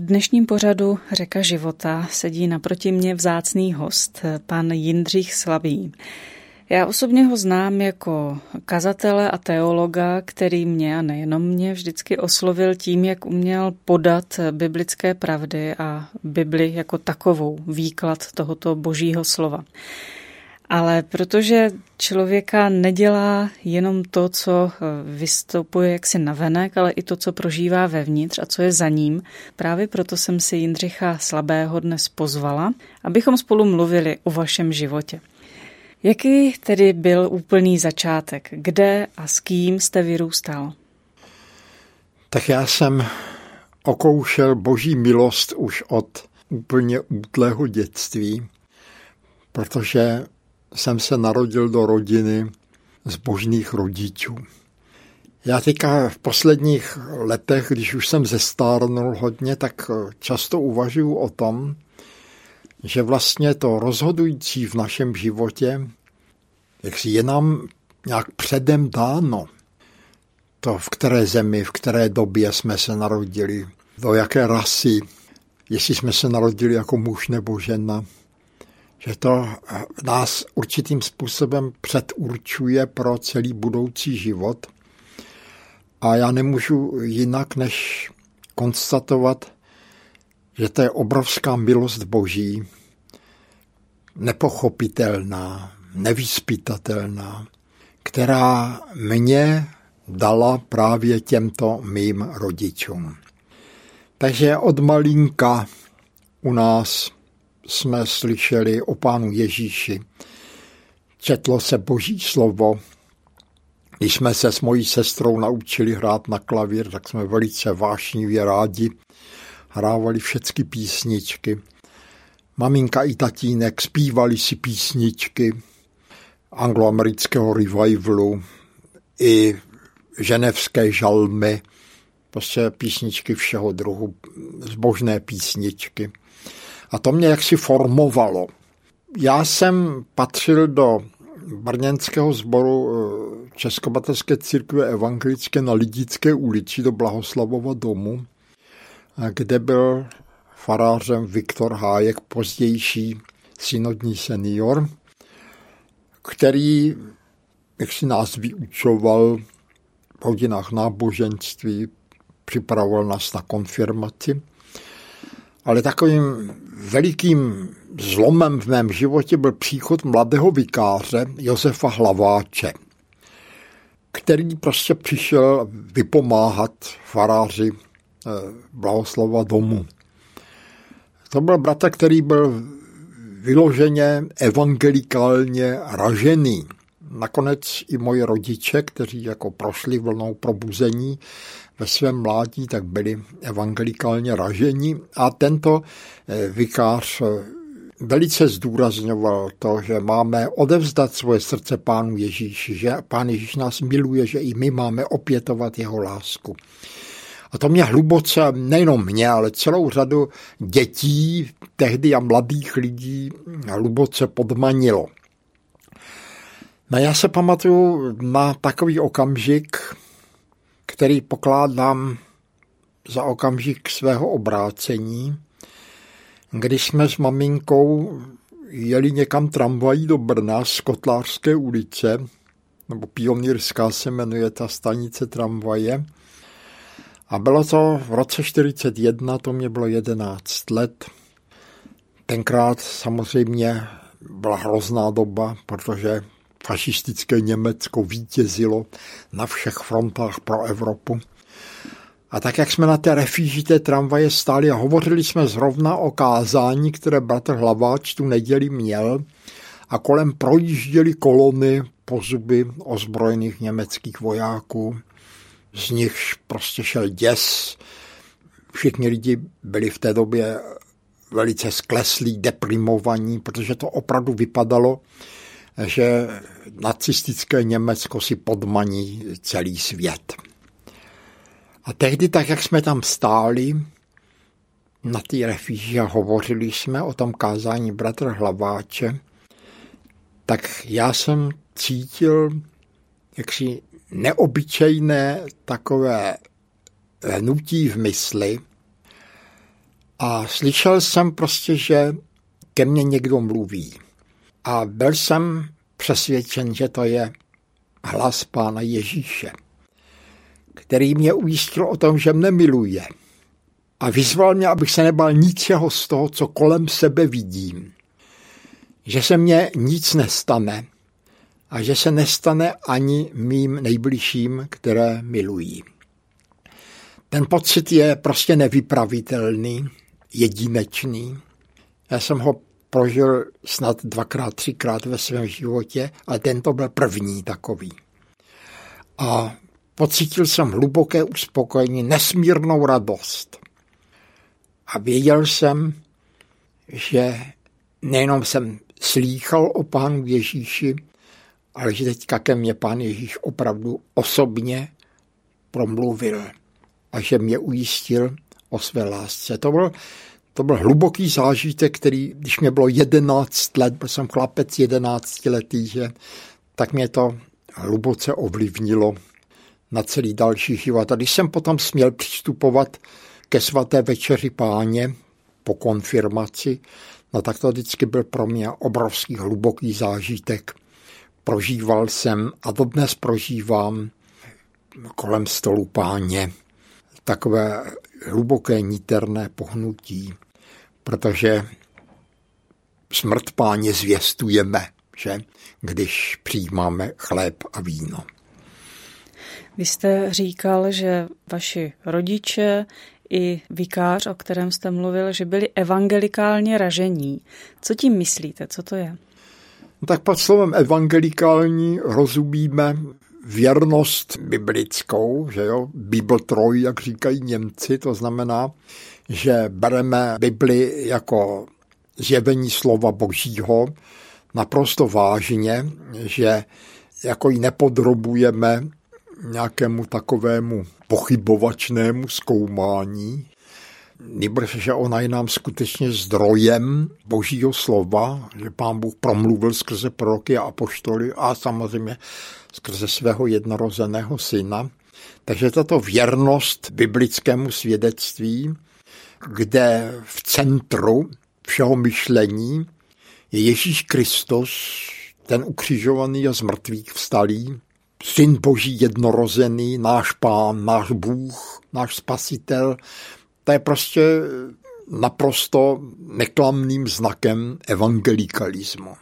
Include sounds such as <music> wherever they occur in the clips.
V dnešním pořadu Řeka života sedí naproti mě vzácný host, pan Jindřich Slavý. Já osobně ho znám jako kazatele a teologa, který mě a nejenom mě vždycky oslovil tím, jak uměl podat biblické pravdy a Bibli jako takovou, výklad tohoto božího slova. Ale protože člověka nedělá jenom to, co eh, vystupuje jaksi navenek, ale i to, co prožívá vevnitř a co je za ním, právě proto jsem si Jindřicha Slabého dnes pozvala, abychom spolu mluvili o vašem životě. Jaký tedy byl úplný začátek? Kde a s kým jste vyrůstal? Tak já jsem okoušel boží milost už od úplně útlého dětství, protože jsem se narodil do rodiny zbožných rodičů. Já teďka v posledních letech, když už jsem zestárnul hodně, tak často uvažuji o tom, že vlastně to rozhodující v našem životě, jak si je nám nějak předem dáno, to v které zemi, v které době jsme se narodili, do jaké rasy, jestli jsme se narodili jako muž nebo žena, že to nás určitým způsobem předurčuje pro celý budoucí život. A já nemůžu jinak, než konstatovat, že to je obrovská milost Boží, nepochopitelná, nevyspytatelná, která mě dala právě těmto mým rodičům. Takže od malinka u nás jsme slyšeli o pánu Ježíši. Četlo se boží slovo. Když jsme se s mojí sestrou naučili hrát na klavír, tak jsme velice vášnivě rádi hrávali všechny písničky. Maminka i tatínek zpívali si písničky angloamerického revivalu i ženevské žalmy, prostě písničky všeho druhu, zbožné písničky. A to mě jaksi formovalo. Já jsem patřil do brněnského sboru eh, Českobateřské církve evangelické na Lidické ulici do Blahoslavova domu, kde byl farářem Viktor Hájek, pozdější synodní senior, který jak si nás vyučoval v hodinách náboženství, připravoval nás na konfirmaci. Ale takovým velikým zlomem v mém životě byl příchod mladého vikáře Josefa Hlaváče, který prostě přišel vypomáhat faráři eh, Blahoslova domu. To byl bratr, který byl vyloženě evangelikálně ražený. Nakonec i moji rodiče, kteří jako prošli vlnou probuzení, ve svém mládí, tak byli evangelikálně raženi a tento eh, vikář eh, velice zdůrazňoval to, že máme odevzdat svoje srdce Pánu Ježíši, že Pán Ježíš nás miluje, že i my máme opětovat jeho lásku. A to mě hluboce, nejenom mě, ale celou řadu dětí tehdy a mladých lidí hluboce podmanilo. No já se pamatuju na takový okamžik, který pokládám za okamžik svého obrácení, když jsme s maminkou jeli někam tramvají do Brna z Kotlářské ulice, nebo Pionýrská se jmenuje ta stanice tramvaje. A bylo to v roce 41, to mě bylo 11 let. Tenkrát samozřejmě byla hrozná doba, protože fašistické Německo vítězilo na všech frontách pro Evropu. A tak, jak jsme na té refížité tramvaje stáli a hovořili jsme zrovna o kázání, které bratr Hlaváč tu neděli měl, a kolem projížděly kolony po zuby ozbrojených německých vojáků. Z nichž prostě šel děs. Všichni lidi byli v té době velice skleslí, deprimovaní, protože to opravdu vypadalo, že nacistické Německo si podmaní celý svět. A tehdy, tak jak jsme tam stáli na té refíži a hovořili jsme o tom kázání bratra Hlaváče, tak já jsem cítil jaksi neobyčejné takové hnutí v mysli A slyšel jsem prostě, že ke mně někdo mluví. A byl jsem přesvědčen, že to je hlas Pána Ježíše, který mě ujistil o tom, že mne miluje. A vyzval mě, abych se nebal ničeho z toho, co kolem sebe vidím. Že se mně nic nestane a že se nestane ani mým nejbližším, které milují. Ten pocit je prostě nevypravitelný, jedinečný. Já jsem ho prožil snad dvakrát, třikrát ve svém životě, ale tento byl první takový. A pocítil jsem hluboké uspokojení, nesmírnou radost. A věděl jsem, že nejenom jsem slýchal o pánu Ježíši, ale že teďka ke mně pán Ježíš opravdu osobně promluvil a že mě ujistil o své lásce. To byl, to byl hluboký zážitek, který, když mě bylo 11 let, byl jsem chlapec 11 letý, že, tak mě to hluboce ovlivnilo na celý další život. A když jsem potom směl přistupovat ke svaté večeři páně po konfirmaci, no tak to vždycky byl pro mě obrovský hluboký zážitek. Prožíval jsem a dodnes prožívám kolem stolu páně takové hluboké niterné pohnutí, protože smrt páně zvěstujeme, že, když přijímáme chléb a víno. Vy jste říkal, že vaši rodiče i vikář, o kterém jste mluvil, že byli evangelikálně ražení. Co tím myslíte? Co to je? No tak pod slovem evangelikální rozumíme věrnost biblickou, že jo, Bibeltroj, jak říkají Němci, to znamená, že bereme Bibli jako zjevení slova Božího naprosto vážně, že jako ji nepodrobujeme nějakému takovému pochybovačnému zkoumání, Nýbrž, že ona je nám skutečně zdrojem božího slova, že pán Bůh promluvil skrze proroky a apoštoly a samozřejmě skrze svého jednorozeného syna. Takže tato věrnost biblickému svědectví, kde v centru všeho myšlení je Ježíš Kristus, ten ukřižovaný a z mrtvých vstalý, syn boží jednorozený, náš pán, náš Bůh, náš spasitel, to je prostě naprosto neklamným znakem evangelikalismu.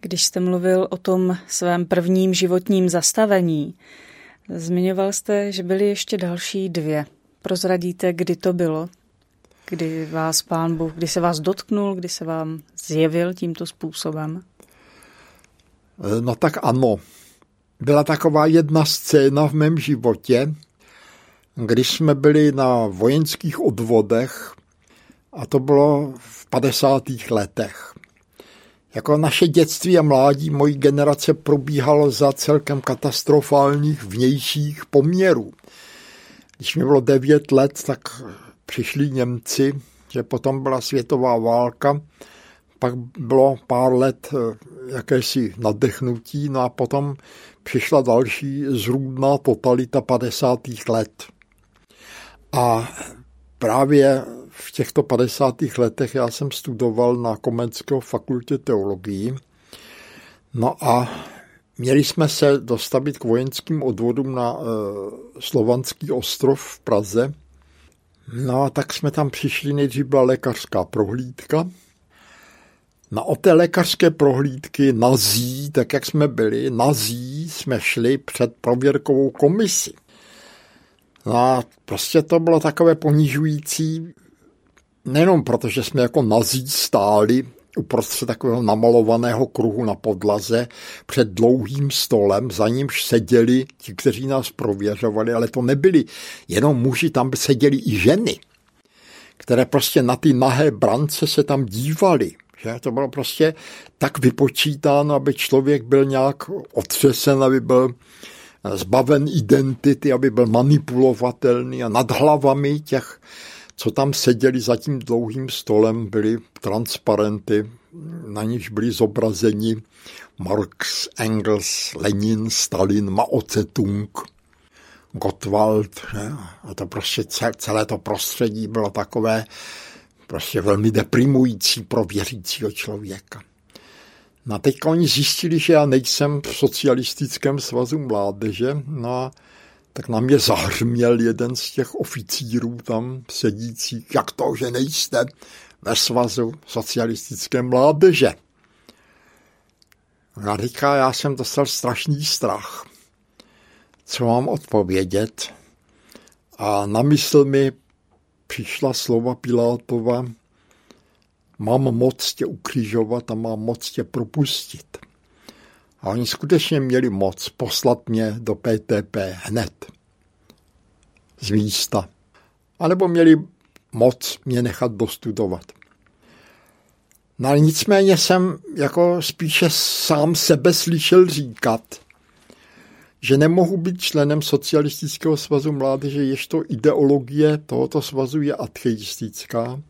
Když jste mluvil o tom svém prvním životním zastavení, zmiňoval jste, že byly ještě další dvě. Prozradíte, kdy to bylo? Kdy vás pán Bůh, kdy se vás dotknul, kdy se vám zjevil tímto způsobem? No tak ano. Byla taková jedna scéna v mém životě, když jsme byli na vojenských odvodech, a to bylo v 50. letech. Jako naše dětství a mládí mojí generace probíhalo za celkem katastrofálních vnějších poměrů. Když mi bylo 9 let, tak přišli Němci, že potom byla světová válka, pak bylo pár let eh, jakési nadechnutí, no a potom přišla další zrůdná totalita 50. let. A právě v těchto 50. letech já jsem studoval na Komenského fakultě teologii. No a měli jsme se dostavit k vojenským odvodům na e, Slovanský ostrov v Praze. No a tak jsme tam přišli, nejdřív byla lékařská prohlídka. Na o té lékařské prohlídky nazí, tak jak jsme byli, nazí jsme šli před prověrkovou komisi. No a prostě to bylo takové ponižující, nejenom proto, že jsme jako nazí stáli uprostřed takového namalovaného kruhu na podlaze před dlouhým stolem, za nímž seděli ti, kteří nás prověřovali, ale to nebyli jenom muži, tam seděli i ženy, které prostě na ty nahé brance se tam dívali. Že? To bylo prostě tak vypočítáno, aby člověk byl nějak otřesen, aby byl zbaven identity, aby byl manipulovatelný a nad hlavami těch, co tam seděli za tím dlouhým stolem, byly transparenty, na nich byli zobrazeni Marx, Engels, Lenin, Stalin, Mao Tse-tung, Gottwald. Že? A to prostě celé to prostředí bylo takové prostě velmi deprimující pro věřícího člověka. No a teď oni zjistili, že já nejsem v socialistickém svazu mládeže, no a tak na mě zahřměl jeden z těch oficírů tam sedících, jak to, že nejste ve svazu socialistické mládeže. No a teďka já jsem dostal strašný strach. Co mám odpovědět? A na mysl mi přišla slova Pilátova, mám moc tě ukřižovat a mám moc tě propustit. A oni skutečně měli moc poslat mě do PTP hned. Z místa. A nebo měli moc mě nechat dostudovat. No ale nicméně jsem jako spíše sám sebe slyšel říkat, že nemohu být členem Socialistického svazu mládeže, jež to ideologie tohoto svazu je ateistická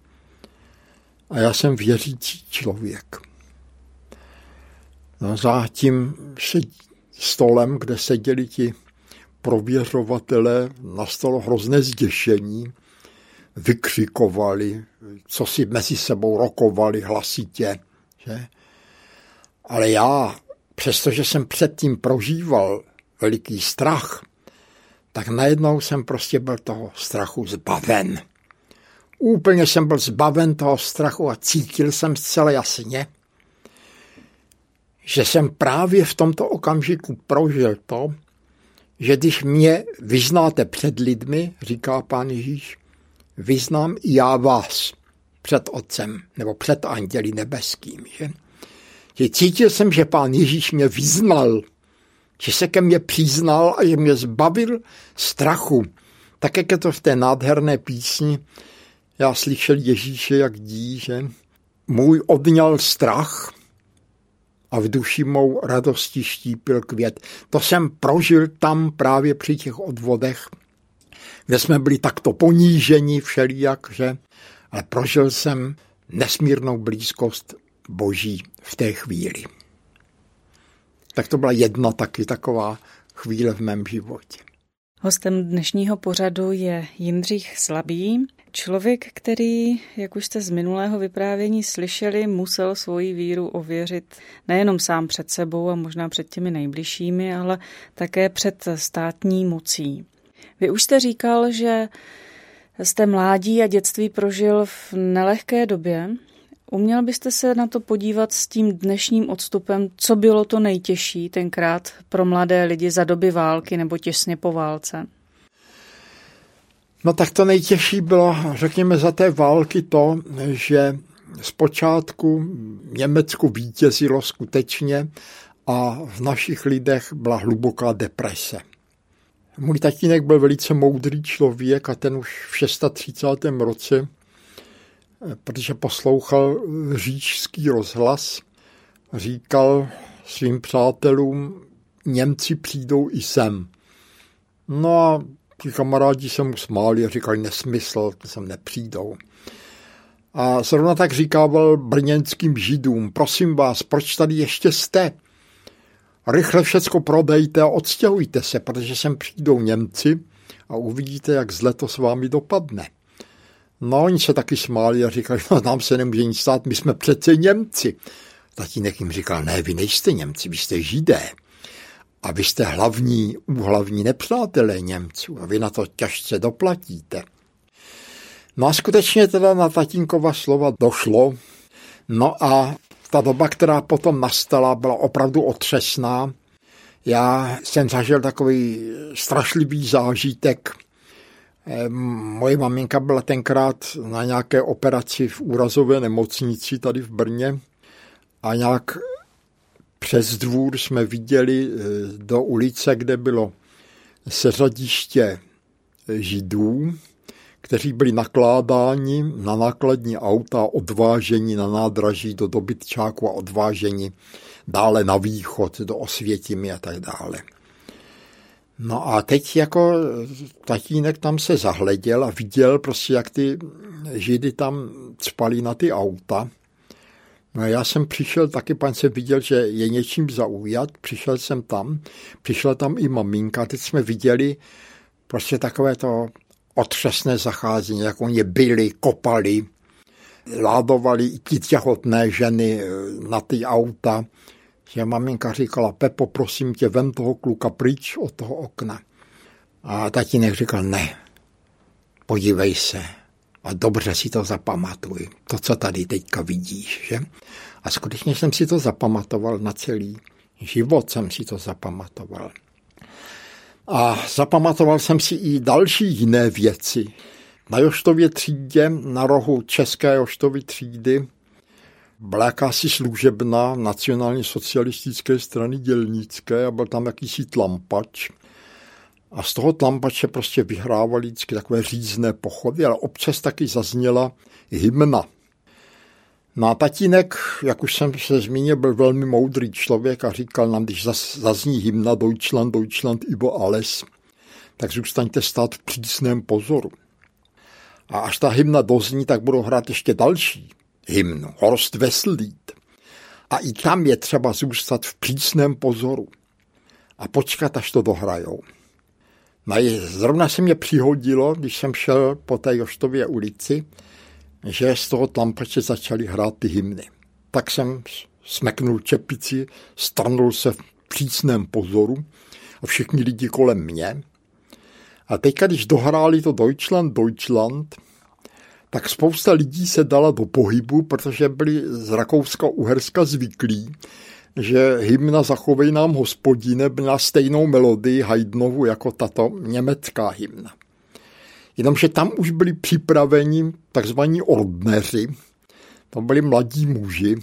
a já jsem věřící člověk. No, za tím stolem, kde seděli ti prověřovatele, nastalo hrozné zděšení, vykřikovali, co si mezi sebou rokovali hlasitě. Že? Ale já, přestože jsem předtím prožíval veliký strach, tak najednou jsem prostě byl toho strachu zbaven. Úplně jsem byl zbaven toho strachu a cítil jsem zcela jasně, že jsem právě v tomto okamžiku prožil to, že když mě vyznáte před lidmi, říká pán Ježíš, vyznám i já vás před Otcem nebo před anděli nebeským. Že? že cítil jsem, že pán Ježíš mě vyznal, že se ke mně přiznal a že mě zbavil strachu. Tak jak je to v té nádherné písni, já slyšel Ježíše, jak dí, že můj odňal strach a v duši mou radosti štípil květ. To jsem prožil tam právě při těch odvodech, kde jsme byli takto poníženi všelijak, že? ale prožil jsem nesmírnou blízkost Boží v té chvíli. Tak to byla jedna taky taková chvíle v mém životě. Hostem dnešního pořadu je Jindřich Slabý, člověk, který, jak už jste z minulého vyprávění slyšeli, musel svoji víru ověřit nejenom sám před sebou a možná před těmi nejbližšími, ale také před státní mocí. Vy už jste říkal, že jste mládí a dětství prožil v nelehké době. Uměl byste se na to podívat s tím dnešním odstupem, co bylo to nejtěžší tenkrát pro mladé lidi za doby války nebo těsně po válce? No tak to nejtěžší bylo, řekněme, za té války to, že zpočátku Německu vítězilo skutečně a v našich lidech byla hluboká deprese. Můj tatínek byl velice moudrý člověk a ten už v 630. roce, protože poslouchal říčský rozhlas, říkal svým přátelům, Němci přijdou i sem. No a ti kamarádi se mu smáli a říkali nesmysl, sem nepřijdou. A zrovna tak říkával brněnským židům, prosím vás, proč tady ještě jste? Rychle všecko prodejte a odstěhujte se, protože sem přijdou Němci a uvidíte, jak zle to s vámi dopadne. No, oni se taky smáli a říkali, no nám se nemůže nic stát, my jsme přece Němci. Tatínek jim říkal, ne, vy nejste Němci, vy jste Židé. A vy jste hlavní, úhlavní nepřátelé Němců a vy na to těžce doplatíte. No a skutečně teda na tatínkova slova došlo. No a ta doba, která potom nastala, byla opravdu otřesná. Já jsem zažil takový strašlivý zážitek. Moje maminka byla tenkrát na nějaké operaci v úrazové nemocnici tady v Brně a nějak přes dvůr jsme viděli eh, do ulice, kde bylo seřadiště židů, kteří byli nakládáni na nákladní auta, odváženi na nádraží do dobytčáku a odváženi dále na východ, do Osvětimi a tak dále. No a teď jako tatínek tam se zahleděl a viděl prostě, jak ty židy tam spali na ty auta – No já jsem přišel, taky pan se viděl, že je něčím zaujat, přišel jsem tam, přišla tam i maminka, teď jsme viděli prostě takové to otřesné zacházení, jak oni byli, kopali, ládovali i ti těhotné ženy eh, na ty auta, že maminka říkala, Pepo, prosím tě, vem toho kluka pryč od toho okna. A tatínek říkal, ne, podívej se a dobře si to zapamatuj, to, co tady teďka vidíš. Že? A skutečně jsem si to zapamatoval na celý život, jsem si to zapamatoval. A zapamatoval jsem si i další jiné věci. Na Joštově třídě, na rohu České Joštovy třídy, byla jakási služebna nacionálně socialistické strany dělnické a byl tam jakýsi tlampač. A z toho tlampače prostě vyhrávali vždycky takové řízné pochody, ale občas taky zazněla hymna. No a tatínek, jak už jsem se zmínil, byl velmi moudrý člověk a říkal nám, když zazní hymna Deutschland, Deutschland, Ibo alles, tak zůstaňte stát v přísném pozoru. A až ta hymna dozní, tak budou hrát ještě další hymnu, Horst Wessellied. A i tam je třeba zůstat v přísném pozoru a počkat, až to dohrajou. No zrovna se mě přihodilo, když jsem šel po té Joštově ulici, že z toho tlampače začali hrát ty hymny. Tak jsem smeknul čepici, stranul se v přísném pozoru a všichni lidi kolem mě. A teď, když dohráli to Deutschland, Deutschland, tak spousta lidí se dala do pohybu, protože byli z Rakouska-Uherska zvyklí, že hymna Zachovej nám hospodine byla stejnou melodii Haydnovu jako tato německá hymna. Jenomže tam už byli připraveni takzvaní ordneři, to byli mladí muži,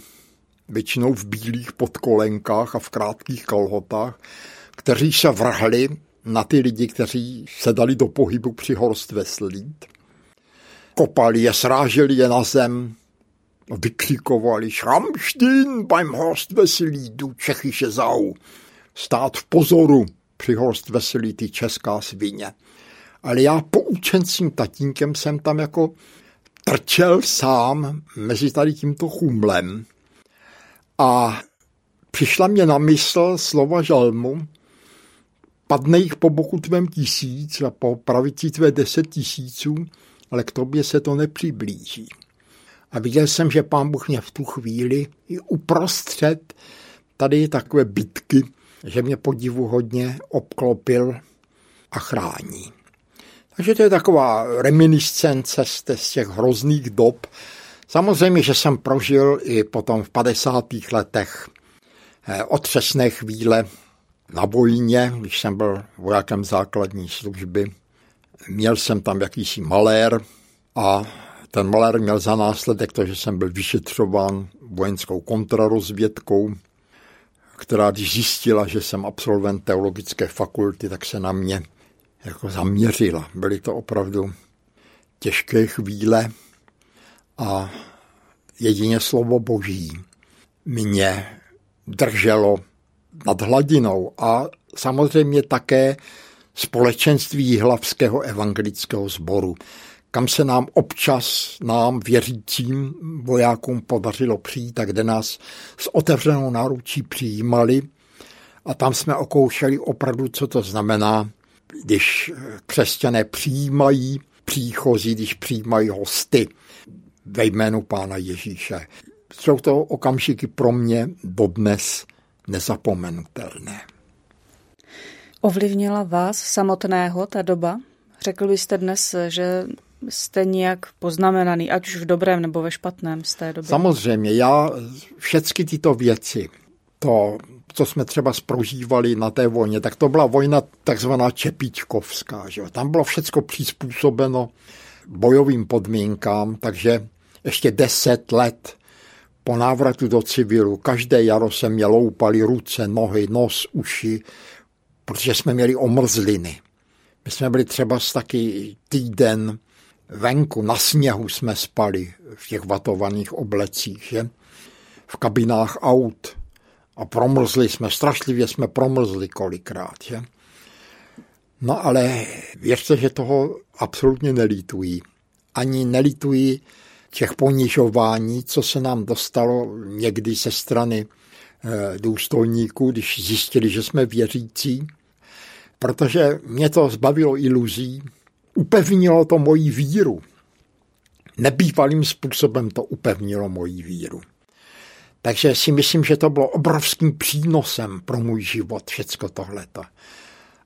většinou v bílých podkolenkách a v krátkých kalhotách, kteří se vrhli na ty lidi, kteří se dali do pohybu při Horst Wesslid. Kopali je, sráželi je na zem, vykřikovali Schramstein beim Horst Wesselídu, Čechy se zau. Stát v pozoru při Horst Wesselídy, česká svině. Ale já poučencím tatínkem jsem tam jako trčel sám mezi tady tímto chumlem. A přišla mě na mysl slova žalmu, padne jich po boku tvém tisíc a po pravici tvé deset tisíců, ale k tobě se to nepřiblíží. A viděl jsem, že pán Bůh mě v tu chvíli i uprostřed tady takové bitky, že mě podivu hodně obklopil a chrání. Takže to je taková reminiscence z těch hrozných dob. Samozřejmě, že jsem prožil i potom v 50. letech eh, otřesné chvíle na vojně, když jsem byl vojákem základní služby. Měl jsem tam jakýsi malér a ten malér měl za následek to, že jsem byl vyšetřován vojenskou kontrarozvědkou, která když zjistila, že jsem absolvent teologické fakulty, tak se na mě jako zaměřila. Byly to opravdu těžké chvíle a jedině slovo Boží mě drželo nad hladinou a samozřejmě také společenství hlavského evangelického sboru, kam se nám občas, nám věřícím vojákům podařilo přijít a kde nás s otevřenou náručí přijímali a tam jsme okoušeli opravdu, co to znamená když křesťané přijímají příchozí, když přijímají hosty ve jménu Pána Ježíše. Jsou to okamžiky pro mě dodnes nezapomenutelné. Ovlivnila vás samotného ta doba? Řekl byste dnes, že jste nějak poznamenaný, ať už v dobrém nebo ve špatném z té doby? Samozřejmě, já všechny tyto věci, to co jsme třeba prožívali na té vojně, tak to byla vojna takzvaná Čepičkovská. Že? Tam bylo všechno přizpůsobeno bojovým podmínkám, takže ještě deset let po návratu do civilu, každé jaro se mě loupali ruce, nohy, nos, uši, protože jsme měli omrzliny. My jsme byli třeba taky týden venku, na sněhu jsme spali v těch vatovaných oblecích, že? v kabinách aut, a promrzli jsme, strašlivě jsme promrzli kolikrát. Že? No ale věřte, že toho absolutně nelítují. Ani nelítují těch ponižování, co se nám dostalo někdy ze strany e, důstojníků, když zjistili, že jsme věřící, protože mě to zbavilo iluzí, upevnilo to moji víru. nebývalým způsobem to upevnilo moji víru. Takže si myslím, že to bylo obrovským přínosem pro můj život, všecko tohleto.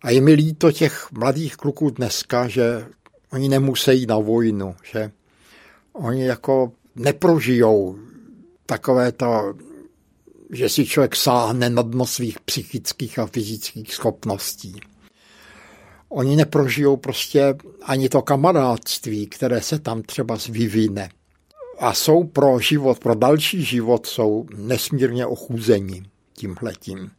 A je mi líto těch mladých kluků dneska, že oni nemusí na vojnu, že oni jako neprožijou takové to, že si člověk sáhne na dno svých psychických a fyzických schopností. Oni neprožijou prostě ani to kamarádství, které se tam třeba vyvine. A jsou pro život, pro další život, jsou nesmírně ochuzeni tímhletím.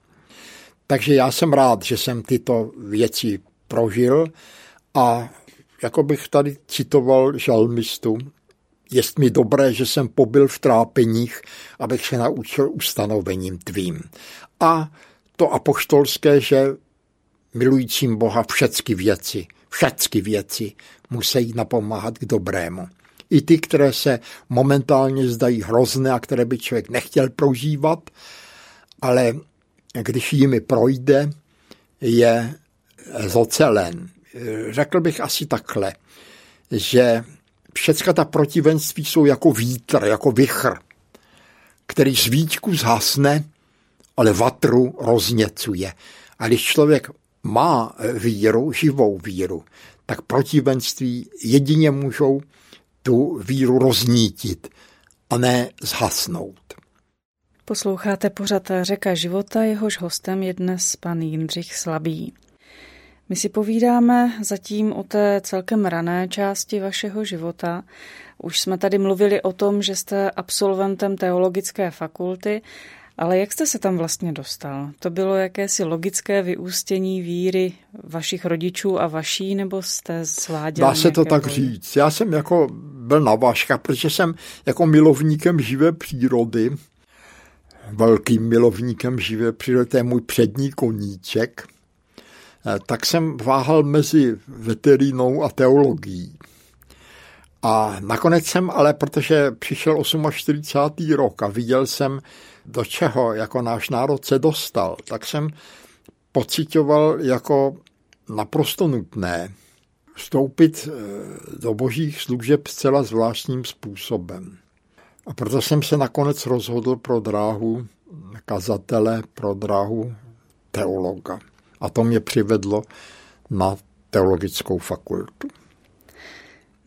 Takže já jsem rád, že jsem tyto věci prožil a jako bych tady citoval žalmistu, je mi dobré, že jsem pobyl v trápeních, abych se naučil ustanovením tvým. A to apoštolské, že milujícím Boha všechny věci, všechny věci musí napomáhat k dobrému. I ty, které se momentálně zdají hrozné a které by člověk nechtěl prožívat, ale když jimi projde, je zocelen. Řekl bych asi takhle, že všecka ta protivenství jsou jako vítr, jako vichr, který z vítku zhasne, ale vatru rozněcuje. A když člověk má víru, živou víru, tak protivenství jedině můžou tu víru roznítit a ne zhasnout. Posloucháte pořad Řeka života, jehož hostem je dnes pan Jindřich Slabý. My si povídáme zatím o té celkem rané části vašeho života. Už jsme tady mluvili o tom, že jste absolventem teologické fakulty, ale jak jste se tam vlastně dostal? To bylo jakési logické vyústění víry vašich rodičů a vaší, nebo jste zváděl? Dá se to tak říct. Já jsem jako byl na váška, protože jsem jako milovníkem živé přírody, velkým milovníkem živé přírody, to je můj přední koníček, Eh, tak jsem váhal mezi veterínou a teologií. A nakonec jsem ale, protože přišel 48. rok a viděl jsem, do čeho jako náš národ se dostal, tak jsem pocitoval jako naprosto nutné vstoupit eh, do božích služeb zcela zvláštním způsobem. A proto jsem se nakonec rozhodl pro dráhu kazatele, pro dráhu teologa. A to mě přivedlo na teologickou fakultu.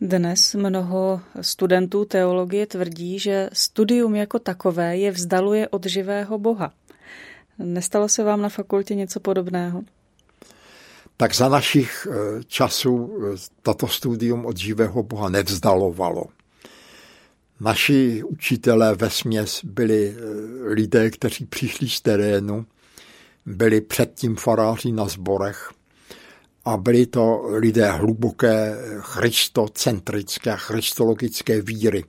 Dnes mnoho studentů teologie tvrdí, že studium jako takové je vzdaluje od živého Boha. Nestalo se vám na fakultě něco podobného? Tak za našich eh, časů eh, tato studium od živého Boha nevzdalovalo. Naši učitelé ve směs byli eh, lidé, kteří přišli z terénu, byli předtím faráři na zborech a byli to lidé hluboké christocentrické, christologické víry.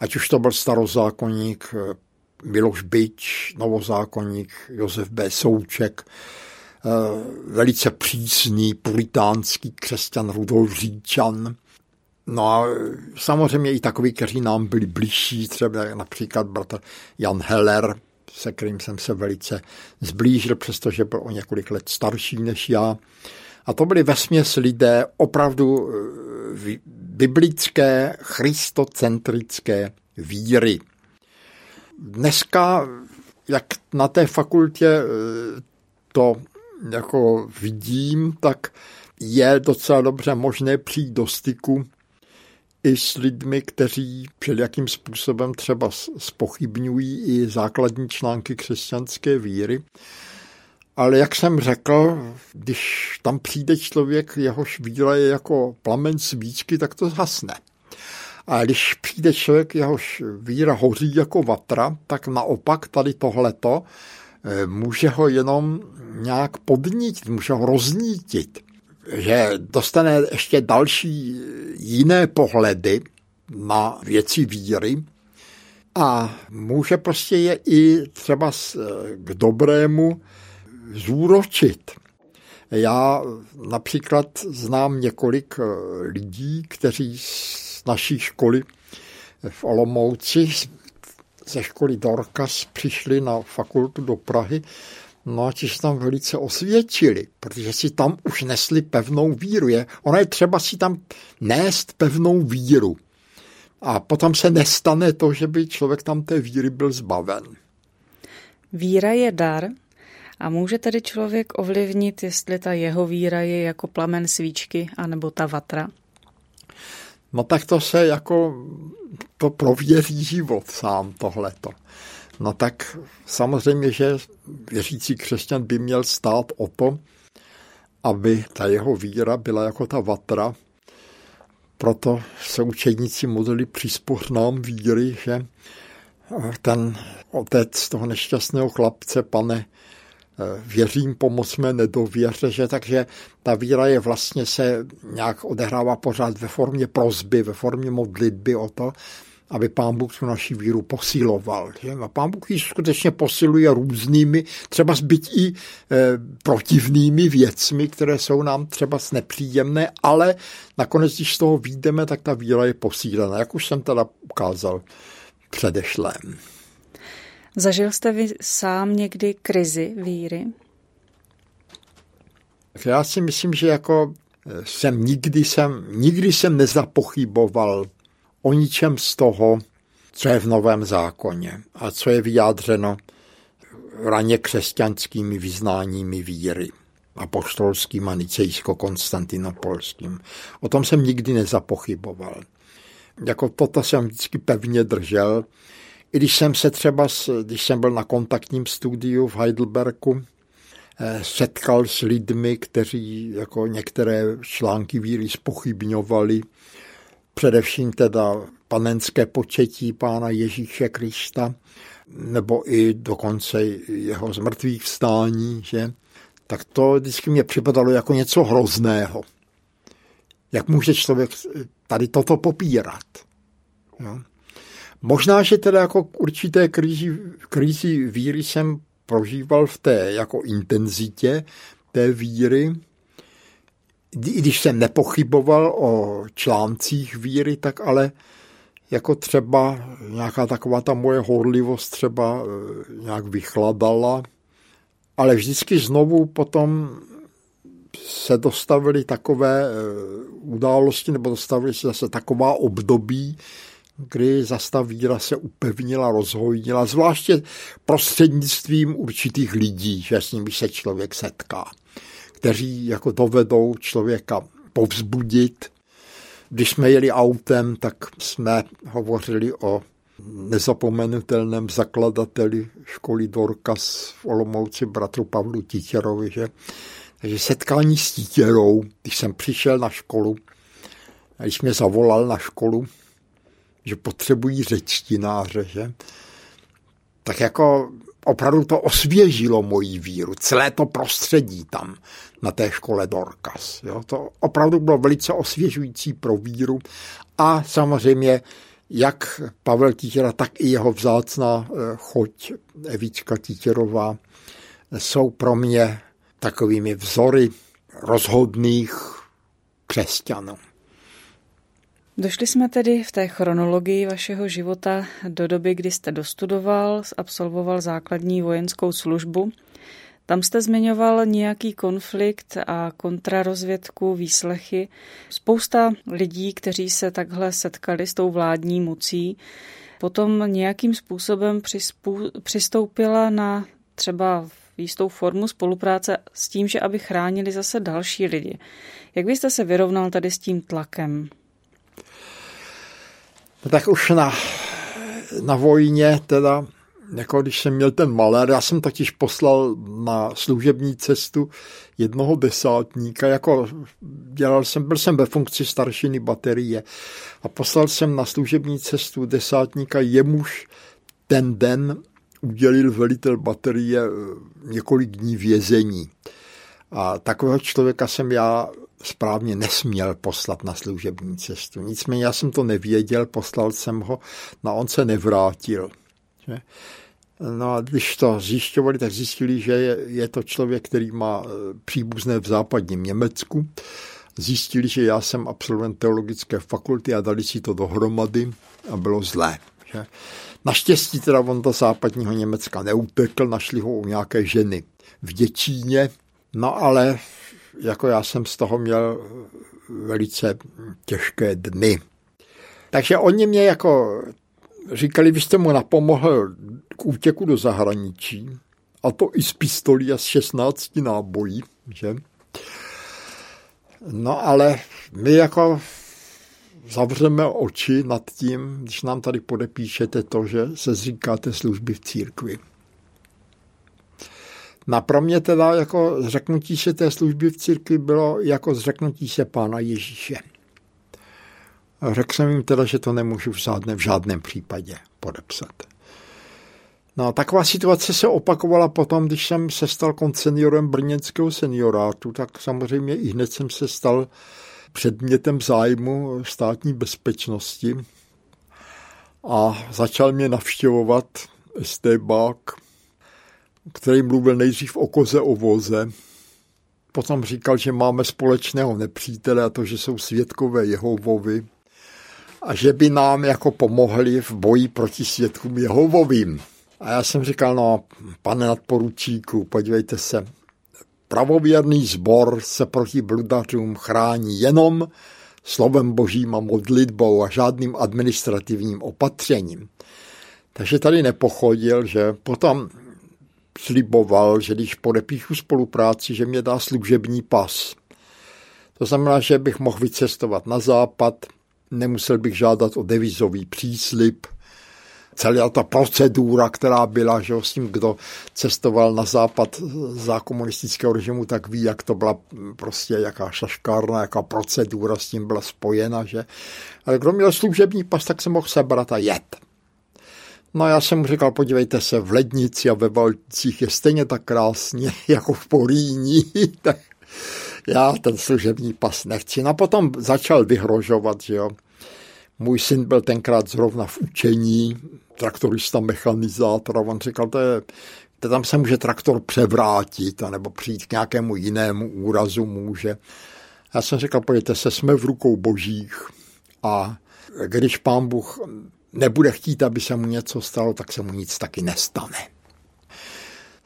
Ať už to byl starozákonník Miloš Byč, novozákonník Josef B. Souček, eh, velice přísný puritánský křesťan Rudolf Říčan, No a samozřejmě i takový, kteří nám byli blížší, třeba například bratr Jan Heller, se kterým jsem se velice zblížil, přestože byl o několik let starší než já. A to byli vesměs lidé opravdu eh, biblické, christocentrické víry. Dneska, jak na té fakultě eh, to jako vidím, tak je docela dobře možné přijít do styku i s lidmi, kteří všelijakým způsobem třeba spochybňují i základní články křesťanské víry. Ale jak jsem řekl, když tam přijde člověk, jehož víra je jako plamen svíčky, tak to zhasne. A když přijde člověk, jehož víra hoří jako vatra, tak naopak tady tohleto eh, může ho jenom nějak podnítit, může ho roznítit že dostane ještě další jiné pohledy na věci víry a může prostě je i třeba k dobrému zúročit. Já například znám několik eh, lidí, kteří z naší školy v Olomouci ze školy Dorkas přišli na fakultu do Prahy No a ti se tam velice osvědčili, protože si tam už nesli pevnou víru. Je, ono je třeba si tam nést pevnou víru. a potom se nestane to, že by člověk tam té víry byl zbaven. Víra je dar a může tedy člověk ovlivnit, jestli ta jeho víra je jako plamen svíčky anebo ta vatra? No tak to se jako, to prověří život sám tohleto. No tak samozřejmě, že věřící křesťan by měl stát o to, aby ta jeho víra byla jako ta vatra. Proto se učedníci modlili příspořnám víry, že ten otec toho nešťastného chlapce, pane, věřím, pomoc mé nedověře, že takže ta víra je vlastně se nějak odehrává pořád ve formě prozby, ve formě modlitby o to, aby pán Bůh tu naši víru posíloval. Že? A pán Bůh ji skutečně posiluje různými, třeba zbyt i e, protivnými věcmi, které jsou nám třeba nepříjemné, ale nakonec, když z toho výjdeme, tak ta víra je posílena, jak už jsem teda ukázal předešlém. Zažil jste vy sám někdy krizi víry? Já si myslím, že jako e, jsem nikdy jsem, nikdy jsem nezapochyboval o ničem z toho, co je v Novém zákoně a co je vyjádřeno raně křesťanskými vyznáními víry apoštolským a nicejsko-konstantinopolským. O tom jsem nikdy nezapochyboval. Jako toto jsem vždycky pevně držel. I když jsem se třeba, když jsem byl na kontaktním studiu v Heidelbergu, eh, setkal s lidmi, kteří jako některé články víry spochybňovali, především teda panenské početí pána Ježíše Krista, nebo i dokonce jeho zmrtvých vstání, že? tak to vždycky mě připadalo jako něco hrozného. Jak může člověk tady toto popírat? Jo? Možná, že teda jako určité kríži, krízi víry jsem prožíval v té jako intenzitě té víry, i když jsem nepochyboval o článcích víry, tak ale jako třeba nějaká taková ta moje horlivost třeba e, nějak vychladala, ale vždycky znovu potom se dostavily takové e, události, nebo dostavily se zase taková období, kdy zase ta víra se upevnila, rozhojnila, zvláště prostřednictvím určitých lidí, že s nimi se člověk setká kteří jako dovedou člověka povzbudit. Když jsme jeli autem, tak jsme hovořili o nezapomenutelném zakladateli školy Dorkas v Olomouci, bratru Pavlu Títěrovi, že? Takže setkání s Títěrou, když jsem přišel na školu, když mě zavolal na školu, že potřebují řečtináře, že? tak jako opravdu to osvěžilo moji víru, celé to prostředí tam na té škole Dorkas. Jo? To opravdu bylo velice osvěžující pro víru a samozřejmě jak Pavel Títěra, tak i jeho vzácná eh, choť Evička Títěrová jsou pro mě takovými vzory rozhodných křesťanů. Došli jsme tedy v té chronologii vašeho života do doby, kdy jste dostudoval, absolvoval základní vojenskou službu. Tam jste zmiňoval nějaký konflikt a kontrarozvědku, výslechy. Spousta lidí, kteří se takhle setkali s tou vládní mocí, potom nějakým způsobem přistoupila na třeba jistou formu spolupráce s tím, že aby chránili zase další lidi. Jak byste se vyrovnal tady s tím tlakem? No tak už na, na vojně teda, jako když jsem měl ten malér, já jsem totiž poslal na služební cestu jednoho desátníka, jako dělal jsem, byl jsem ve funkci staršiny baterie a poslal jsem na služební cestu desátníka, jemuž ten den udělil velitel baterie několik dní vězení. A takového člověka jsem já správně nesměl poslat na služební cestu. Nicméně já jsem to nevěděl, poslal jsem ho, no on se nevrátil. Že? No a když to zjišťovali, tak zjistili, že je, je to člověk, který má e, příbuzné v západním Německu. Zjistili, že já jsem absolvent teologické fakulty a dali si to dohromady a bylo zlé. Že? Naštěstí teda on do západního Německa neutekl, našli ho u nějaké ženy v Děčíně, no ale jako já jsem z toho měl velice těžké dny. Takže oni mě jako říkali, vy jste mu napomohl k útěku do zahraničí, a to i z pistolí a z 16 nábojí, že? No ale my jako zavřeme oči nad tím, když nám tady podepíšete to, že se zříkáte služby v církvi. Na pro mě teda jako zřeknutí se té služby v církvi bylo jako zřeknutí se Pána Ježíše. Řekl jsem jim teda, že to nemůžu v žádném, v žádném případě podepsat. No, taková situace se opakovala potom, když jsem se stal konceniorem brněnského seniorátu, tak samozřejmě i hned jsem se stal předmětem zájmu státní bezpečnosti a začal mě navštěvovat estébák, který mluvil nejdřív o koze o voze, potom říkal, že máme společného nepřítele a to, že jsou světkové Jehovovy a že by nám jako pomohli v boji proti světkům Jehovovým. A já jsem říkal, no, pane nadporučíku, podívejte se, pravověrný sbor se proti bludařům chrání jenom slovem božím a modlitbou a žádným administrativním opatřením. Takže tady nepochodil, že potom sliboval, že když podepíšu spolupráci, že mě dá služební pas. To znamená, že bych mohl vycestovat na západ, nemusel bych žádat o devizový příslip, celá ta procedura, která byla, že s tím, kdo cestoval na západ za komunistického režimu, tak ví, jak to byla prostě jaká šaškárna, jaká procedura s tím byla spojena, že. Ale kdo měl služební pas, tak se mohl sebrat a jet. No já jsem říkal, podívejte se, v Lednici a ve Valcích je stejně tak krásně <laughs> jako v Poríní, <laughs> tak já ten služební pas nechci. No a potom začal vyhrožovat, že jo. Můj syn byl tenkrát zrovna v učení, traktorista, mechanizátor a on říkal, to je, to tam se může traktor převrátit nebo přijít k nějakému jinému úrazu může. Já jsem říkal, pojďte se, jsme v rukou božích a když pán Bůh nebude chtít, aby se mu něco stalo, tak se mu nic taky nestane.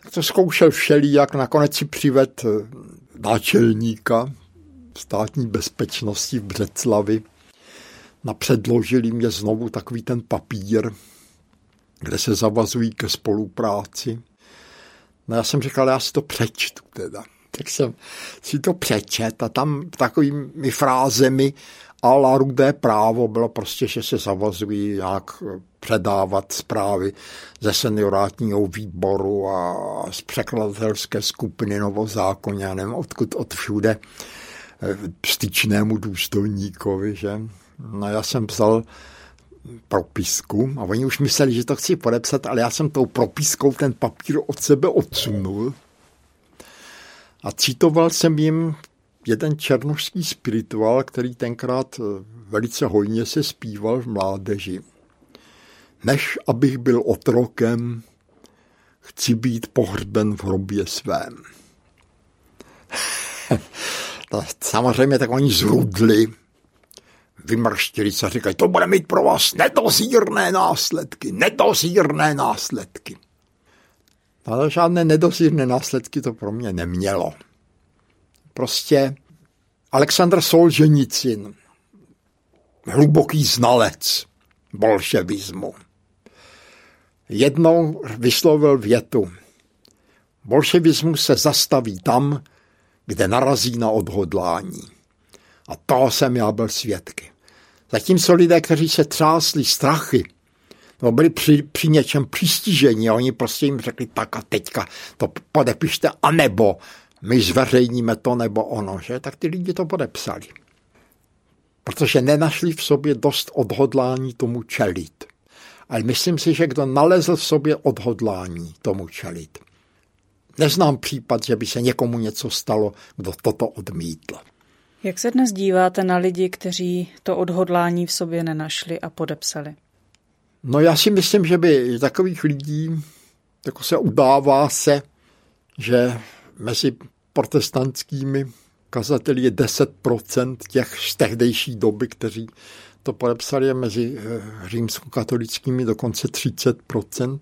Tak to zkoušel všelijak, nakonec si přived náčelníka státní bezpečnosti v Břeclavi, napředložili mě znovu takový ten papír, kde se zavazují ke spolupráci. No já jsem říkal, já si to přečtu teda. Tak jsem si to přečet a tam takovými frázemi a la rudé právo bylo prostě, že se zavazují nějak předávat zprávy ze seniorátního výboru a z překladatelské skupiny Novozákoně, já nevím odkud, od všude styčnému důstojníkovi, že? No já jsem psal propisku a oni už mysleli, že to chci podepsat, ale já jsem tou propiskou ten papír od sebe odsunul a citoval jsem jim jeden černošský spirituál, který tenkrát eh, velice hojně se zpíval v mládeži. Než abych byl otrokem, chci být pohřben v hrobě svém. <laughs> Samozřejmě tak oni zrudli, vymrštili se a říkají, to bude mít pro vás nedozírné následky, nedozírné následky. Ale žádné nedozírné následky to pro mě nemělo. Prostě Aleksandr Solženicin, hluboký znalec bolševismu, jednou vyslovil větu. Bolševismus se zastaví tam, kde narazí na odhodlání. A toho jsem já byl svědky. Zatímco lidé, kteří se třásli strachy, no byli při, při něčem přistižení oni prostě jim řekli tak a teďka to podepište, anebo my zveřejníme to nebo ono, že? Tak ty lidi to podepsali. Protože nenašli v sobě dost odhodlání tomu čelit. Ale myslím si, že kdo nalezl v sobě odhodlání tomu čelit, neznám případ, že by se někomu něco stalo, kdo toto odmítl. Jak se dnes díváte na lidi, kteří to odhodlání v sobě nenašli a podepsali? No já si myslím, že by takových lidí jako se udává se, že mezi protestantskými kazateli je 10% těch z tehdejší doby, kteří to podepsali, je mezi eh, římskokatolickými dokonce 30%.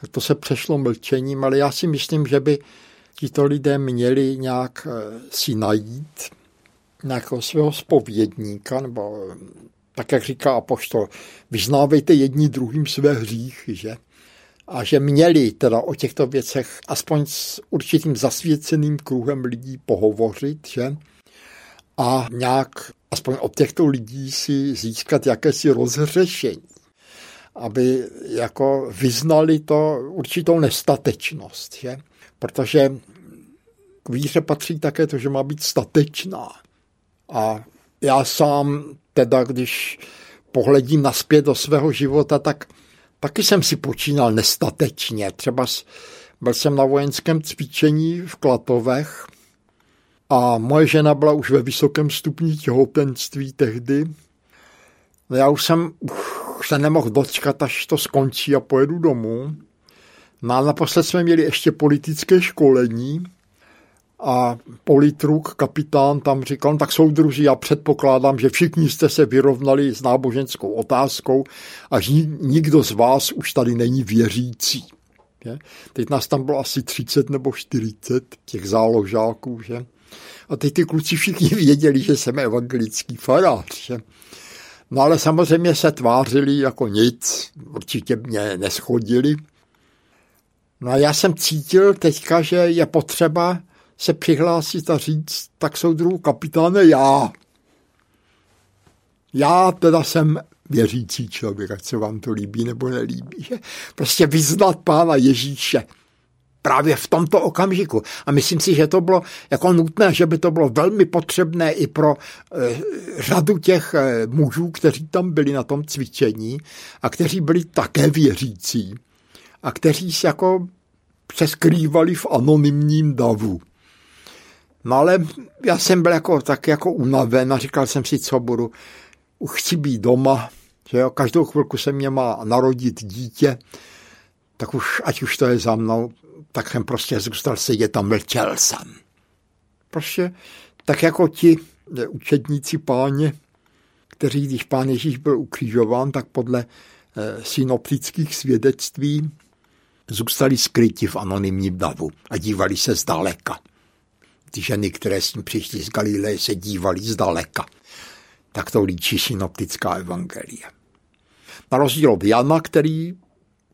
Tak to se přešlo mlčením, ale já si myslím, že by tito lidé měli nějak eh, si najít nějakého svého spovědníka nebo tak jak říká apoštol, vyznávejte jedni druhým své hříchy, že? A že měli teda o těchto věcech aspoň s určitým zasvěceným kruhem lidí pohovořit, že? A nějak aspoň od těchto lidí si získat jakési rozřešení aby jako vyznali to určitou nestatečnost, že? protože k víře patří také to, že má být statečná. A já sám teda, když pohledím naspět do svého života, tak taky jsem si počínal nestatečně. Třeba byl jsem na vojenském cvičení v Klatovech a moje žena byla už ve vysokém stupni těhotenství tehdy. No já už jsem už se nemohl dočkat, až to skončí a pojedu domů. No a naposled jsme měli ještě politické školení a politruk, kapitán, tam říkal, no tak soudruži, já předpokládám, že všichni jste se vyrovnali s náboženskou otázkou a že nikdo z vás už tady není věřící. Je? Teď nás tam bylo asi 30 nebo 40 těch záložáků, že? A teď ty kluci všichni věděli, že jsem evangelický farář, že? No ale samozřejmě se tvářili jako nic, určitě mě neschodili. No a já jsem cítil teďka, že je potřeba se přihlásit a říct, tak jsou druhou kapitáne já. Já teda jsem věřící člověk, ať se vám to líbí nebo nelíbí. Že? Prostě vyznat Pána Ježíše právě v tomto okamžiku. A myslím si, že to bylo jako nutné, že by to bylo velmi potřebné i pro e, řadu těch e, mužů, kteří tam byli na tom cvičení a kteří byli také věřící a kteří se jako přeskrývali v anonymním davu. No ale já jsem byl jako, tak jako unaven a říkal jsem si, co budu. Už chci být doma, že jo, každou chvilku se mě má narodit dítě, tak už, ať už to je za mnou, tak jsem prostě zůstal sedět a mlčel jsem. Prostě tak jako ti učedníci páně, kteří, když pán Ježíš byl ukřižován, tak podle eh, synoptických svědectví zůstali skryti v anonymním davu a dívali se zdaleka. Ty ženy, které s ním přišly z Galileje, se dívali zdaleka. Tak to líčí synoptická evangelie. Na rozdíl od Jana, který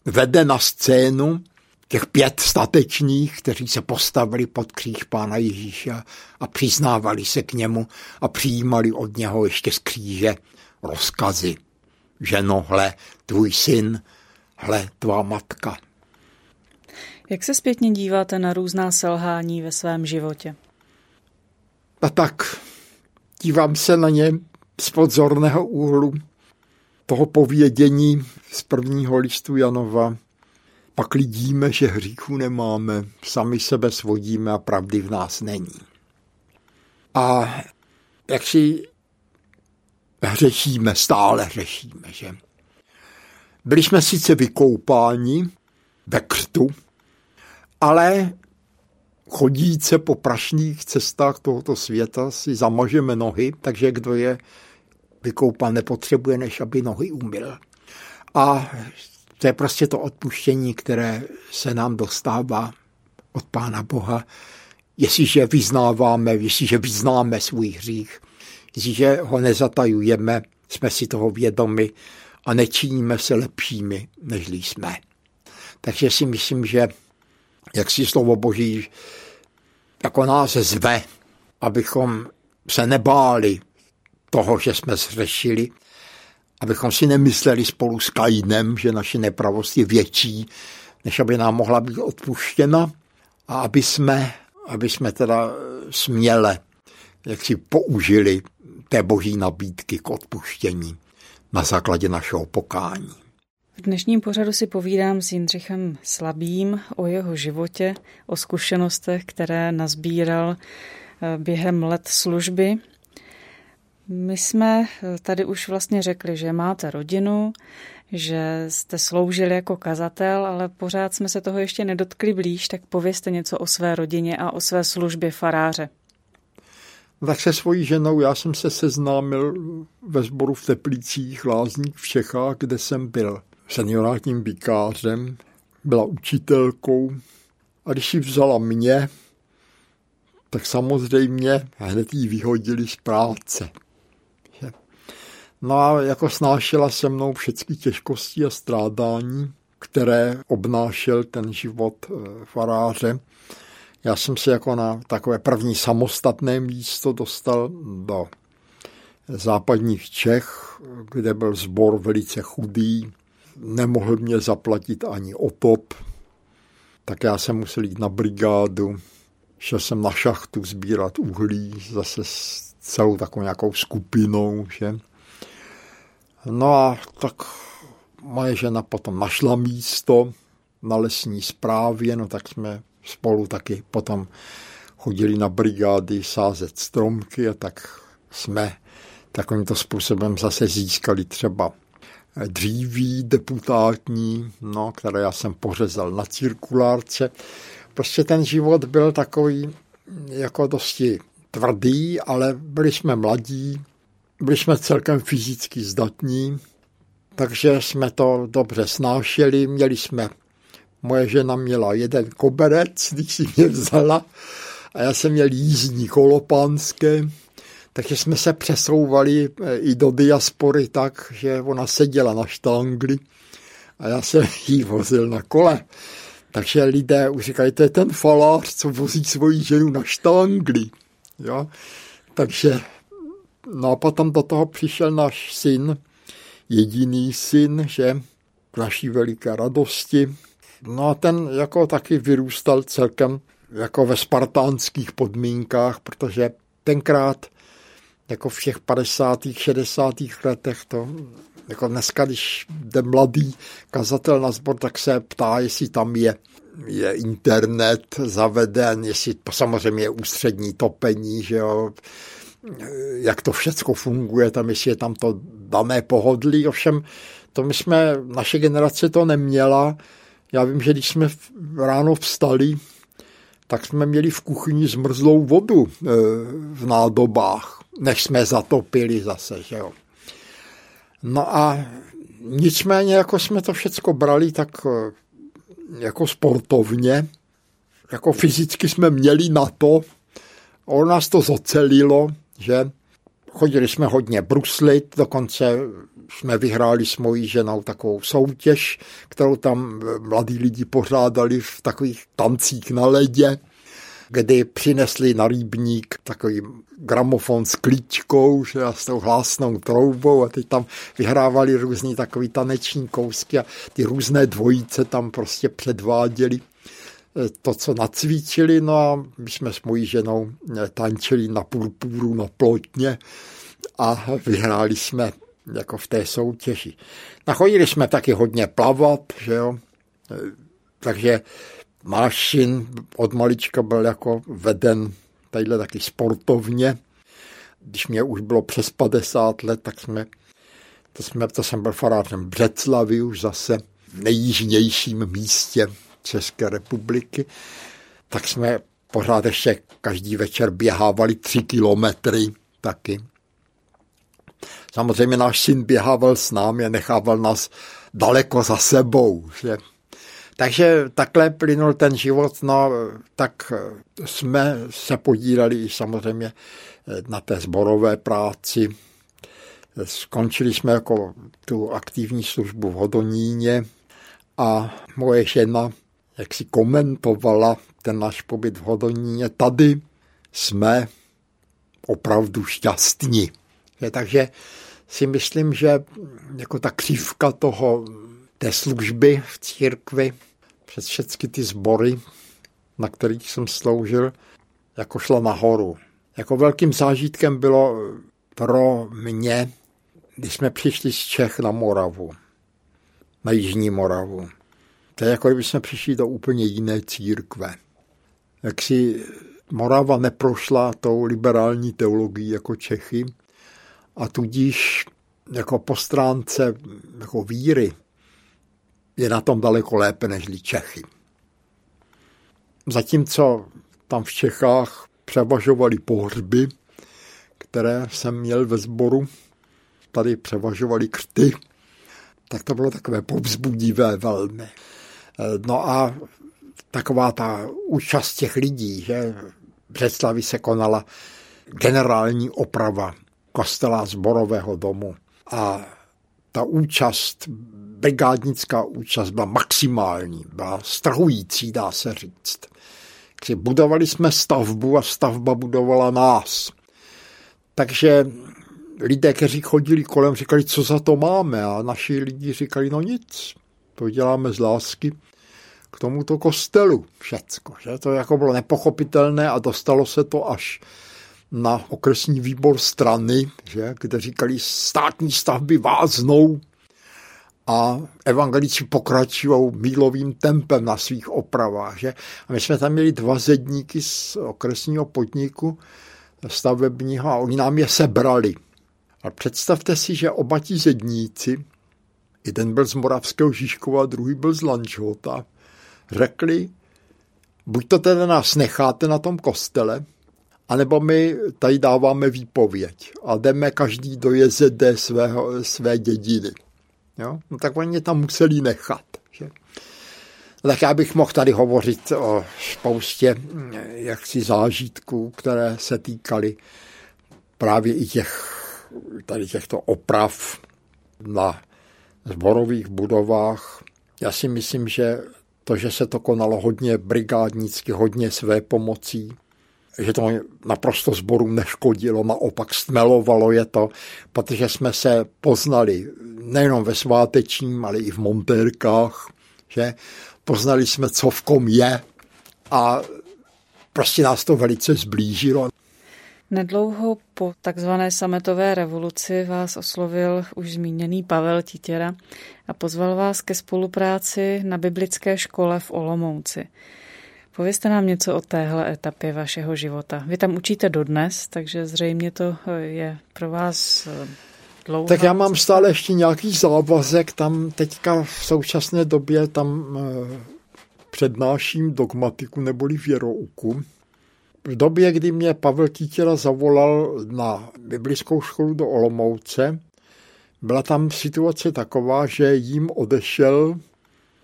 vede na scénu těch pět statečných, kteří se postavili pod kříž Pána Ježíše a přiznávali se k němu a přijímali od něho ještě z kříže rozkazy. Ženo, hle, tvůj syn, hle, tvá matka. Jak se zpětně díváte na různá selhání ve svém životě? A tak dívám se na ně z podzorného úhlu toho povědění z prvního listu Janova, pak lidíme, že hříchu nemáme, sami sebe svodíme a pravdy v nás není. A jak si hřešíme, stále hřešíme, že? Byli jsme sice vykoupáni ve křtu, ale chodíce po prašných cestách tohoto světa si zamažeme nohy, takže kdo je vykoupan, nepotřebuje, než aby nohy umyl. A to je prostě to odpuštění, které se nám dostává od Pána Boha, jestliže vyznáváme, jestliže vyznáme svůj hřích, jestliže ho nezatajujeme, jsme si toho vědomi a nečiníme se lepšími, než jsme. Takže si myslím, že jak si slovo Boží jako nás zve, abychom se nebáli toho, že jsme zřešili, abychom si nemysleli spolu s Kainem, že naše nepravost je větší, než aby nám mohla být odpuštěna a aby jsme, aby jsme teda směle jak si použili té boží nabídky k odpuštění na základě našeho pokání. V dnešním pořadu si povídám s Jindřichem Slabým o jeho životě, o zkušenostech, které nazbíral eh, během let služby my jsme tady už vlastně řekli, že máte rodinu, že jste sloužili jako kazatel, ale pořád jsme se toho ještě nedotkli blíž, tak povězte něco o své rodině a o své službě faráře. Tak se svojí ženou já jsem se seznámil ve sboru v Teplicích, Lázník v Čechách, kde jsem byl seniorátním bikářem, byla učitelkou a když ji vzala mě, tak samozřejmě hned ji vyhodili z práce. No a jako snášela se mnou všechny těžkosti a strádání, které obnášel ten život eh, faráře. Já jsem se jako na takové první samostatné místo dostal do západních Čech, kde byl sbor velice chudý, nemohl mě zaplatit ani otop, tak já jsem musel jít na brigádu, šel jsem na šachtu sbírat uhlí, zase s celou takovou nějakou skupinou, že. No a tak moje žena potom našla místo na lesní správě, no tak jsme spolu taky potom chodili na brigády sázet stromky a tak jsme takovýmto způsobem zase získali třeba dříví deputátní, no, které já jsem pořezal na cirkulárce. Prostě ten život byl takový jako dosti tvrdý, ale byli jsme mladí, byli jsme celkem fyzicky zdatní, takže jsme to dobře snášeli, měli jsme, moje žena měla jeden koberec, když si mě vzala, a já jsem měl jízdní kolopánské, takže jsme se přesouvali eh, i do diaspory tak, že ona seděla na štangli a já jsem <laughs> jí vozil na kole. Takže lidé už říkají, to je ten falář, co vozí svoji ženu na štangli. Jo? Takže no a potom do toho přišel náš syn, jediný syn, že k naší veliké radosti. No a ten jako taky vyrůstal celkem jako ve spartánských podmínkách, protože tenkrát jako v těch 50. 60. letech to jako dneska, když jde mladý kazatel na sbor, tak se ptá, jestli tam je, je internet zaveden, jestli samozřejmě je ústřední topení, že jo, jak to všecko funguje, tam jestli je tam to dané pohodlí, ovšem to my jsme, naše generace to neměla. Já vím, že když jsme ráno vstali, tak jsme měli v kuchyni zmrzlou vodu e, v nádobách, než jsme zatopili zase, že jo. No a nicméně, jako jsme to všecko brali tak e, jako sportovně, jako fyzicky jsme měli na to, ono nás to zocelilo, že chodili jsme hodně bruslit, dokonce jsme vyhráli s mojí ženou takovou soutěž, kterou tam mladí lidi pořádali v takových tancích na ledě, kdy přinesli na rýbník takový gramofon s klíčkou že a s tou hlásnou troubou a teď tam vyhrávali různý takový taneční kousky a ty různé dvojice tam prostě předváděli eh, to, co nacvičili, no a my jsme s mojí ženou eh, tančili na purpuru, na plotně a vyhráli jsme jako v té soutěži. Nachodili jsme taky hodně plavat, že jo, e, takže náš syn od malička byl jako veden tadyhle taky sportovně. Když mě už bylo přes 50 let, tak jsme, to, jsme, to jsem byl farářem Břeclavy už zase v nejjižnějším místě České republiky, tak jsme pořád ještě každý večer běhávali tři kilometry taky. Samozřejmě náš syn běhával s námi a nechával nás daleko za sebou. Že? Takže takhle plynul ten život, no tak jsme se podíleli samozřejmě na té zborové práci. Skončili jsme jako tu aktivní službu v Hodoníně a moje žena jak si komentovala ten náš pobyt v Hodoníně. Tady jsme opravdu šťastní. Takže si myslím, že jako ta křívka toho, té služby v církvi přes všechny ty sbory, na kterých jsem sloužil, jako šla nahoru. Jako velkým zážitkem bylo pro mě, když jsme přišli z Čech na Moravu, na Jižní Moravu. To je jako kdyby jsme přišli do úplně jiné církve. Jak si Morava neprošla tou liberální teologií jako Čechy, a tudíž jako po stránce jako víry je na tom daleko lépe než Čechy. Zatímco tam v Čechách převažovaly pohřby, které jsem měl ve sboru, tady převažovaly křty, tak to bylo takové povzbudivé velmi. No a taková ta účast těch lidí, že v Břeclavi se konala generální oprava kostela zborového domu. A ta účast, brigádnická účast byla maximální, byla strhující, dá se říct. Takže budovali jsme stavbu a stavba budovala nás. Takže lidé, kteří chodili kolem, říkali, co za to máme a naši lidi říkali, no nic, to děláme z lásky k tomuto kostelu všecko. Že? To jako bylo nepochopitelné a dostalo se to až na okresní výbor strany, že? kde říkali, státní stavby váznou a evangelici pokračují mílovým tempem na svých opravách. Že? A my jsme tam měli dva zedníky z okresního podniku stavebního a oni nám je sebrali. A představte si, že oba ti zedníci, jeden byl z Moravského Žižkova, druhý byl z Lanžhota, řekli, buď to teda nás necháte na tom kostele, anebo my tady dáváme výpověď a jdeme každý do JZD svého, své dědiny. Jo? No tak oni tam museli nechat. Že? No tak já bych mohl tady hovořit o spoustě jaksi zážitků, které se týkaly právě i těch tady těchto oprav na zborových budovách. Já si myslím, že to, že se to konalo hodně brigádnicky, hodně své pomocí, že to naprosto zborům neškodilo, naopak stmelovalo je to, protože jsme se poznali nejenom ve svátečním, ale i v montérkách, že poznali jsme, co v kom je a prostě nás to velice zblížilo. Nedlouho po takzvané sametové revoluci vás oslovil už zmíněný Pavel Titěra a pozval vás ke spolupráci na biblické škole v Olomouci. Povězte nám něco o téhle etapě vašeho života. Vy tam učíte dodnes, takže zřejmě to je pro vás eh, dlouhá Tak já mám stále ještě nějaký závazek, tam teďka v současné době tam eh, přednáším dogmatiku neboli věrouku v době, kdy mě Pavel Títěla zavolal na biblickou školu do Olomouce, byla tam situace taková, že jim odešel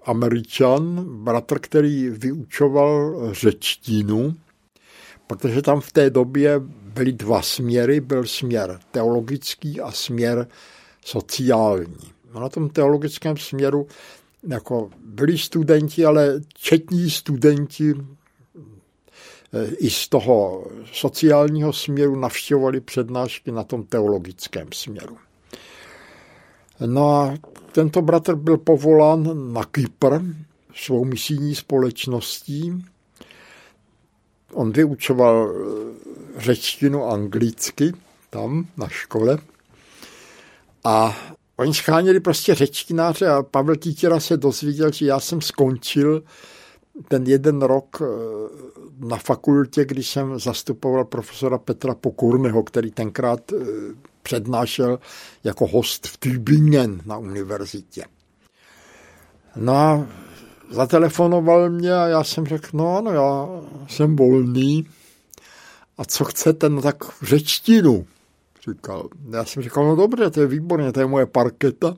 Američan, bratr, který vyučoval řečtinu, protože tam v té době byly dva směry, byl směr teologický a směr sociální. A na tom teologickém směru jako byli studenti, ale četní studenti i z toho sociálního směru navštěvovali přednášky na tom teologickém směru. No a tento bratr byl povolán na Kypr svou misijní společností. On vyučoval řečtinu anglicky tam na škole a oni scháněli prostě řečtináře a Pavel Títěra se dozvěděl, že já jsem skončil ten jeden rok na fakultě, když jsem zastupoval profesora Petra Pokurného, který tenkrát eh, přednášel jako host v Tübingen na univerzitě. No a zatelefonoval mě a já jsem řekl, no ano, já jsem volný. A co chcete? No tak řečtinu. Říkal. Já jsem říkal, no dobře, to je výborně, to je moje parketa.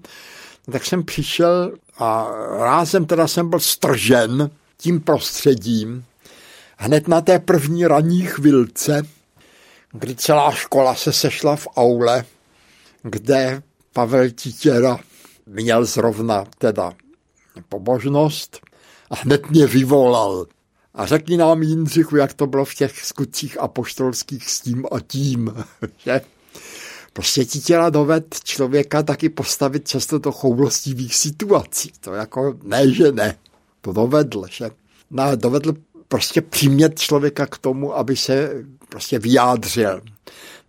No, tak jsem přišel a rázem teda jsem byl stržen tím prostředím, hned na té první ranní chvilce, kdy celá škola se sešla v aule, kde Pavel Titěra měl zrovna teda pobožnost a hned mě vyvolal. A řekni nám, Jindřichu, jak to bylo v těch skutcích apoštolských s tím a tím, <laughs> že? Prostě Titěra doved člověka taky postavit často do choulostivých situací. To jako ne, že ne. To dovedl, že? No, dovedl prostě přimět člověka k tomu, aby se prostě vyjádřil.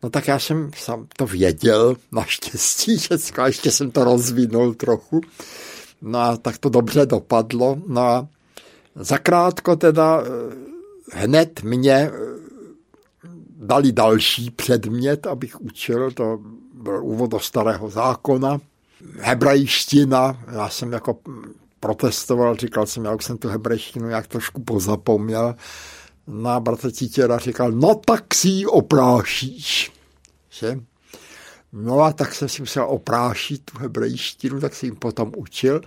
No tak já jsem sám to věděl, naštěstí, <laughs> že ještě jsem to rozvinul trochu. No a tak to dobře dopadlo. No a zakrátko teda eh, hned mě eh, dali další předmět, abych učil, to byl úvod do starého zákona, hebrejština, já jsem jako protestoval, říkal jsem, já už jsem tu hebrejštinu jak trošku pozapomněl. No a bratr Títěra říkal, no tak si ji oprášíš. Že? No a tak jsem si musel oprášit tu hebrejštinu, tak si ji potom učil.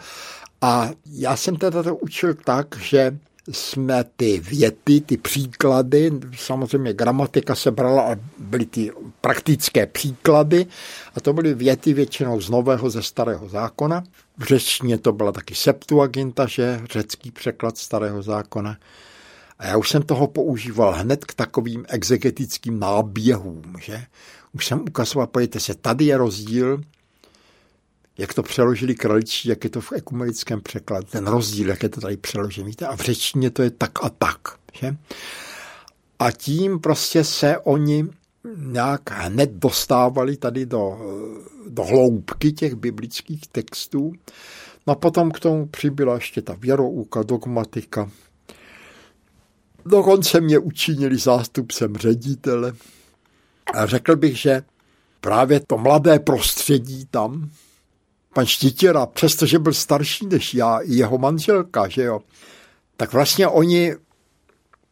A já jsem teda to učil tak, že jsme ty věty, ty příklady, samozřejmě gramatika se brala a byly ty praktické příklady a to byly věty většinou z nového ze starého zákona. V řečtině to byla taky Septuaginta, že řecký překlad starého zákona. A já už jsem toho používal hned k takovým exegetickým náběhům, že? Už jsem ukazoval, pojďte se, tady je rozdíl jak to přeložili kraličí, jak je to v ekumenickém překladu, ten rozdíl, jak je to tady přeložený. A v řečtině to je tak a tak. Že? A tím prostě se oni nějak hned dostávali tady do, do hloubky těch biblických textů. No a potom k tomu přibyla ještě ta věrouka, dogmatika. Dokonce mě učinili zástupcem ředitele. A řekl bych, že právě to mladé prostředí tam, pan Štítěra, přestože byl starší než já, i jeho manželka, že jo, tak vlastně oni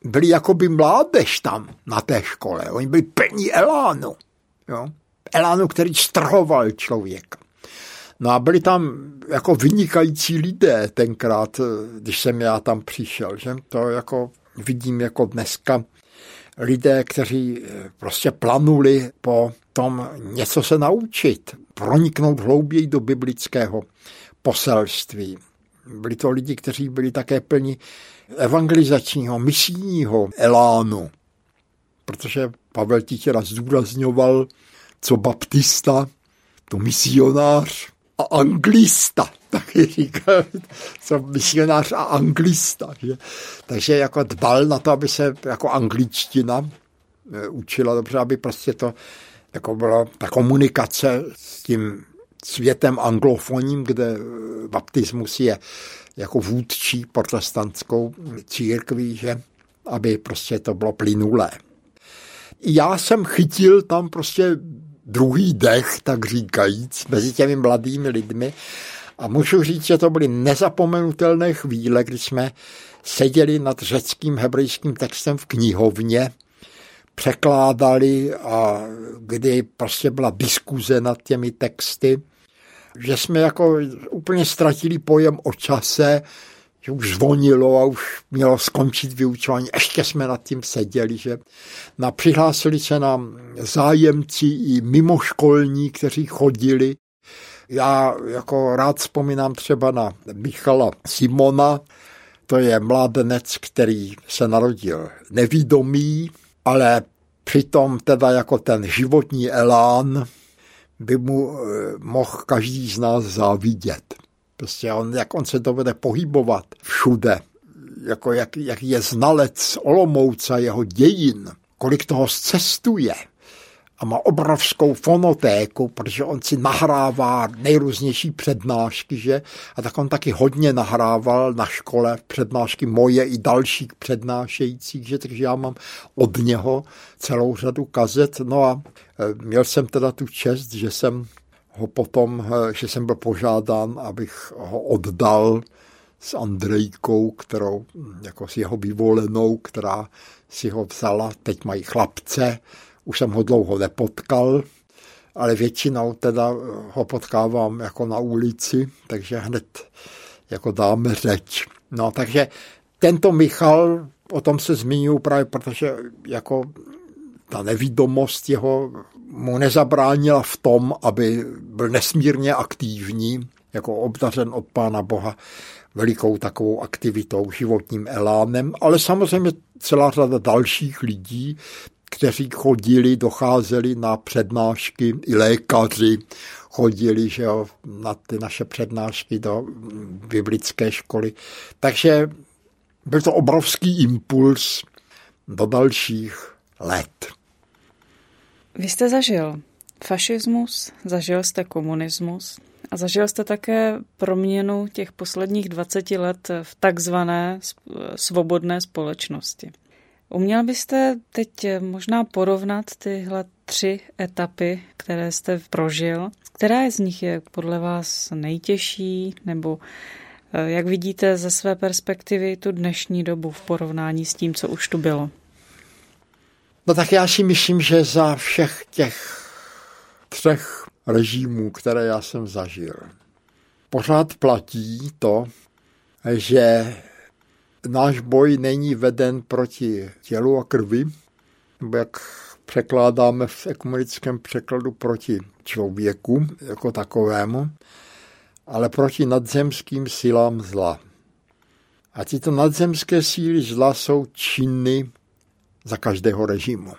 byli jakoby mládež tam na té škole. Oni byli plní elánu. Jo? Elánu, který strhoval člověka. No a byli tam jako vynikající lidé tenkrát, když jsem já tam přišel. Že? To jako vidím jako dneska lidé, kteří prostě planuli po tom něco se naučit, proniknout hlouběji do biblického poselství. Byli to lidi, kteří byli také plni evangelizačního, misijního elánu, protože Pavel Titěra zdůrazňoval, co baptista, to misionář a anglista, taky říkal, co misionář a anglista. Že? Takže jako dbal na to, aby se jako angličtina eh, učila dobře, aby prostě to jako byla ta komunikace s tím světem anglofonním, kde baptismus je jako vůdčí protestantskou církví, že aby prostě to bylo plynulé. Já jsem chytil tam prostě druhý dech, tak říkajíc, mezi těmi mladými lidmi a můžu říct, že to byly nezapomenutelné chvíle, kdy jsme seděli nad řeckým hebrejským textem v knihovně překládali a kdy prostě byla diskuze nad těmi texty, že jsme jako úplně ztratili pojem o čase, že už zvonilo a už mělo skončit vyučování. Ještě jsme nad tím seděli, že na, přihlásili se nám zájemci i mimoškolní, kteří chodili. Já jako rád vzpomínám třeba na Michala Simona, to je mládenec, který se narodil nevídomý, ale přitom teda jako ten životní elán by mu eh, mohl každý z nás závidět. Prostě on, jak on se dovede pohybovat všude, jako jak, jak je znalec Olomouca jeho dějin, kolik toho zcestuje – a má obrovskou fonotéku, protože on si nahrává nejrůznější přednášky, že? A tak on taky hodně nahrával na škole přednášky moje i dalších přednášejících, že? Takže já mám od něho celou řadu kazet. No a e, měl jsem teda tu čest, že jsem ho potom, e, že jsem byl požádán, abych ho oddal s Andrejkou, kterou, jako s jeho vyvolenou, která si ho vzala, teď mají chlapce, už jsem ho dlouho nepotkal, ale většinou teda ho potkávám jako na ulici, takže hned jako dáme řeč. No, takže tento Michal, o tom se zmiňuji právě, protože jako ta nevídomost jeho mu nezabránila v tom, aby byl nesmírně aktivní, jako obdařen od Pána Boha velikou takovou aktivitou, životním elánem, ale samozřejmě celá řada dalších lidí, kteří chodili, docházeli na přednášky, i lékaři chodili že jo, na ty naše přednášky do biblické školy. Takže byl to obrovský impuls do dalších let. Vy jste zažil fašismus, zažil jste komunismus a zažil jste také proměnu těch posledních 20 let v takzvané svobodné společnosti. Uměl byste teď možná porovnat tyhle tři etapy, které jste prožil? Která z nich je podle vás nejtěžší, nebo eh, jak vidíte ze své perspektivy tu dnešní dobu v porovnání s tím, co už tu bylo? No tak já si myslím, že za všech těch třech režimů, které já jsem zažil, pořád platí to, že náš boj není veden proti tělu a krvi, nebo jak překládáme v ekumenickém překladu proti člověku jako takovému, ale proti nadzemským silám zla. A tyto nadzemské síly zla jsou činny za každého režimu.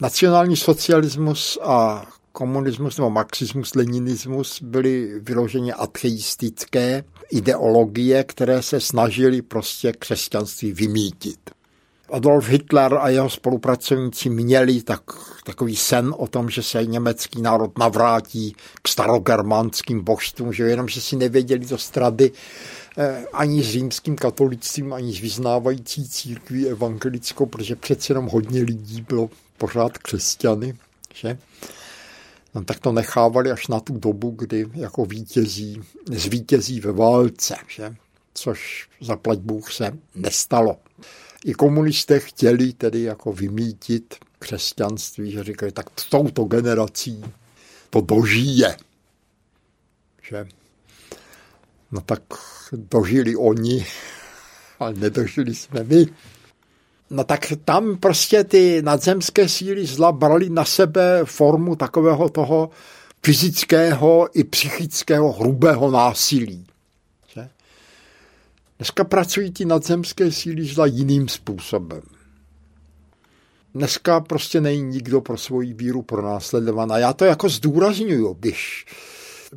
Nacionální socialismus a komunismus nebo marxismus, leninismus byly vyloženě ateistické ideologie, které se snažily prostě křesťanství vymítit. Adolf Hitler a jeho spolupracovníci měli tak, takový sen o tom, že se německý národ navrátí k starogermánským božstvům, že jenom, že si nevěděli to strady eh, ani s římským katolictvím, ani s vyznávající církví evangelickou, protože přece jenom hodně lidí bylo pořád křesťany. Že? Tak to nechávali až na tu dobu, kdy jako vítězí, zvítězí ve válce, že? což zaplať Bůh se nestalo. I komunisté chtěli tedy jako vymítit křesťanství, že říkali, tak touto generací to dožije. Že? No tak dožili oni, ale nedožili jsme my. No tak tam prostě ty nadzemské síly zla brali na sebe formu takového toho fyzického i psychického hrubého násilí. Že? Dneska pracují ty nadzemské síly zla jiným způsobem. Dneska prostě není nikdo pro svoji víru pronásledovaná. Já to jako zdůraznuju, když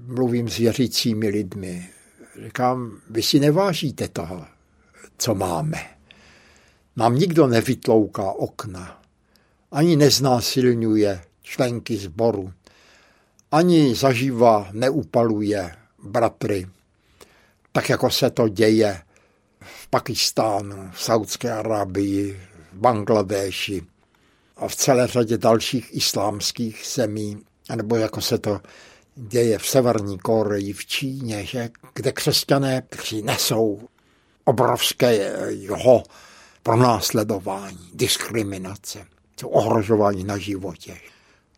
mluvím s věřícími lidmi. Říkám, vy si nevážíte toho, co máme nám nikdo nevytlouká okna, ani neznásilňuje členky sboru, ani zaživa neupaluje bratry, tak jako se to děje v Pakistánu, v Saudské Arábii, v Bangladeši a v celé řadě dalších islámských zemí, nebo jako se to děje v Severní Koreji, v Číně, že, kde křesťané, kteří nesou obrovského pronásledování, diskriminace, ohrožování na životě.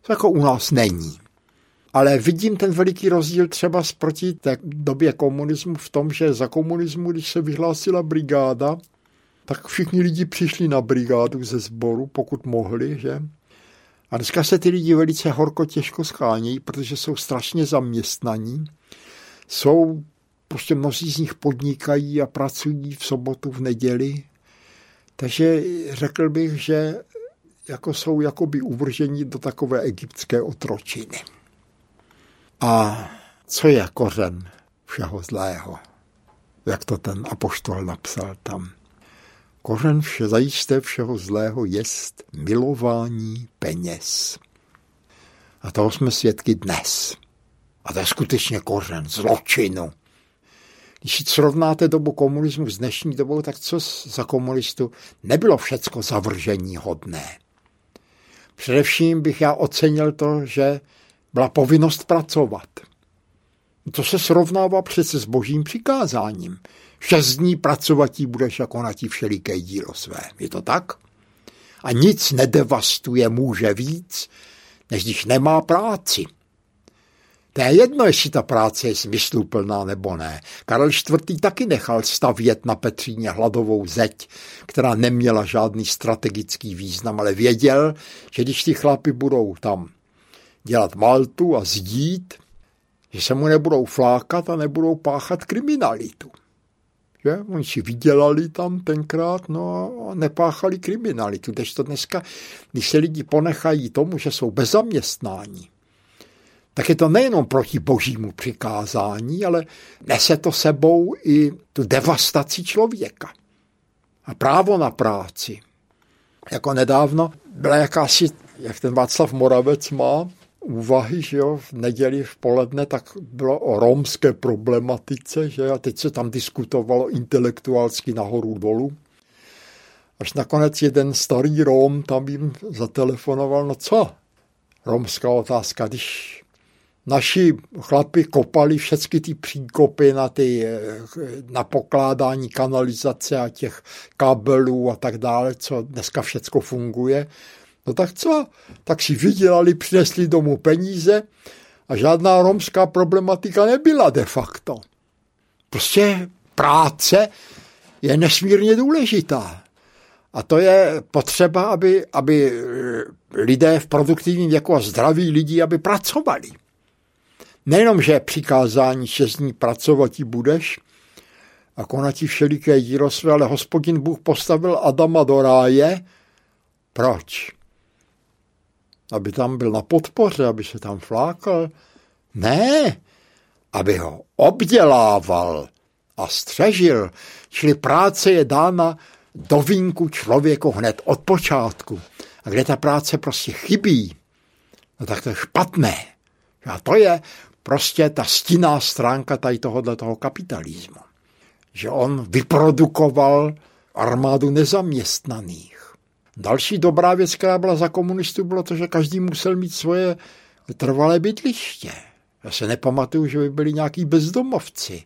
To jako u nás není. Ale vidím ten veliký rozdíl třeba proti té době komunismu v tom, že za komunismu, když se vyhlásila brigáda, tak všichni lidi přišli na brigádu ze sboru, pokud mohli, že? A dneska se ty lidi velice horko těžko schánějí, protože jsou strašně zaměstnaní. Jsou, prostě mnozí z nich podnikají a pracují v sobotu, v neděli, takže řekl bych, že jako jsou jakoby uvrženi do takové egyptské otročiny. A co je kořen všeho zlého? Jak to ten apoštol napsal tam. Kořen vše, zajisté všeho zlého jest milování peněz. A toho jsme svědky dnes. A to je skutečně kořen zločinu. Když srovnáte dobu komunismu s dnešní dobou, tak co za komunistu nebylo všecko zavržení hodné. Především bych já ocenil to, že byla povinnost pracovat. To se srovnává přece s božím přikázáním. Šest dní pracovatí budeš jako na ti všeliké dílo své. Je to tak? A nic nedevastuje muže víc, než když nemá práci. To je jedno, jestli ta práce je smysluplná nebo ne. Karel IV. taky nechal stavět na Petříně hladovou zeď, která neměla žádný strategický význam, ale věděl, že když ty chlapy budou tam dělat maltu a zdít, že se mu nebudou flákat a nebudou páchat kriminalitu. Že? Oni si vydělali tam tenkrát no a nepáchali kriminalitu. Když to dneska, když se lidi ponechají tomu, že jsou bez zaměstnání, tak je to nejenom proti božímu přikázání, ale nese to sebou i tu devastaci člověka. A právo na práci. Jako nedávno byla jakási, jak ten Václav Moravec má, úvahy, že jo, v neděli v poledne, tak bylo o romské problematice, že a teď se tam diskutovalo intelektuálsky nahoru dolů. Až nakonec jeden starý Rom tam jim zatelefonoval, no co, romská otázka, když naši chlapi kopali všechny ty příkopy na, ty, eh, na pokládání kanalizace a těch kabelů a tak dále, co dneska všecko funguje. No tak co? Tak si vydělali, přinesli domů peníze a žádná romská problematika nebyla de facto. Prostě práce je nesmírně důležitá. A to je potřeba, aby, aby lidé v produktivním věku a zdraví lidi, aby pracovali. Nejenom, že přikázání šest dní pracovat budeš a konat ti všeliké dílo své, ale hospodin Bůh postavil Adama do ráje. Proč? Aby tam byl na podpoře, aby se tam flákal? Ne, aby ho obdělával a střežil. Čili práce je dána do vínku člověku hned od počátku. A kde ta práce prostě chybí, no tak to je špatné. A to je prostě ta stinná stránka tady tohohle toho kapitalismu. Že on vyprodukoval armádu nezaměstnaných. Další dobrá věc, která byla za komunistů, bylo to, že každý musel mít svoje trvalé bydliště. Já se nepamatuju, že by byli nějaký bezdomovci,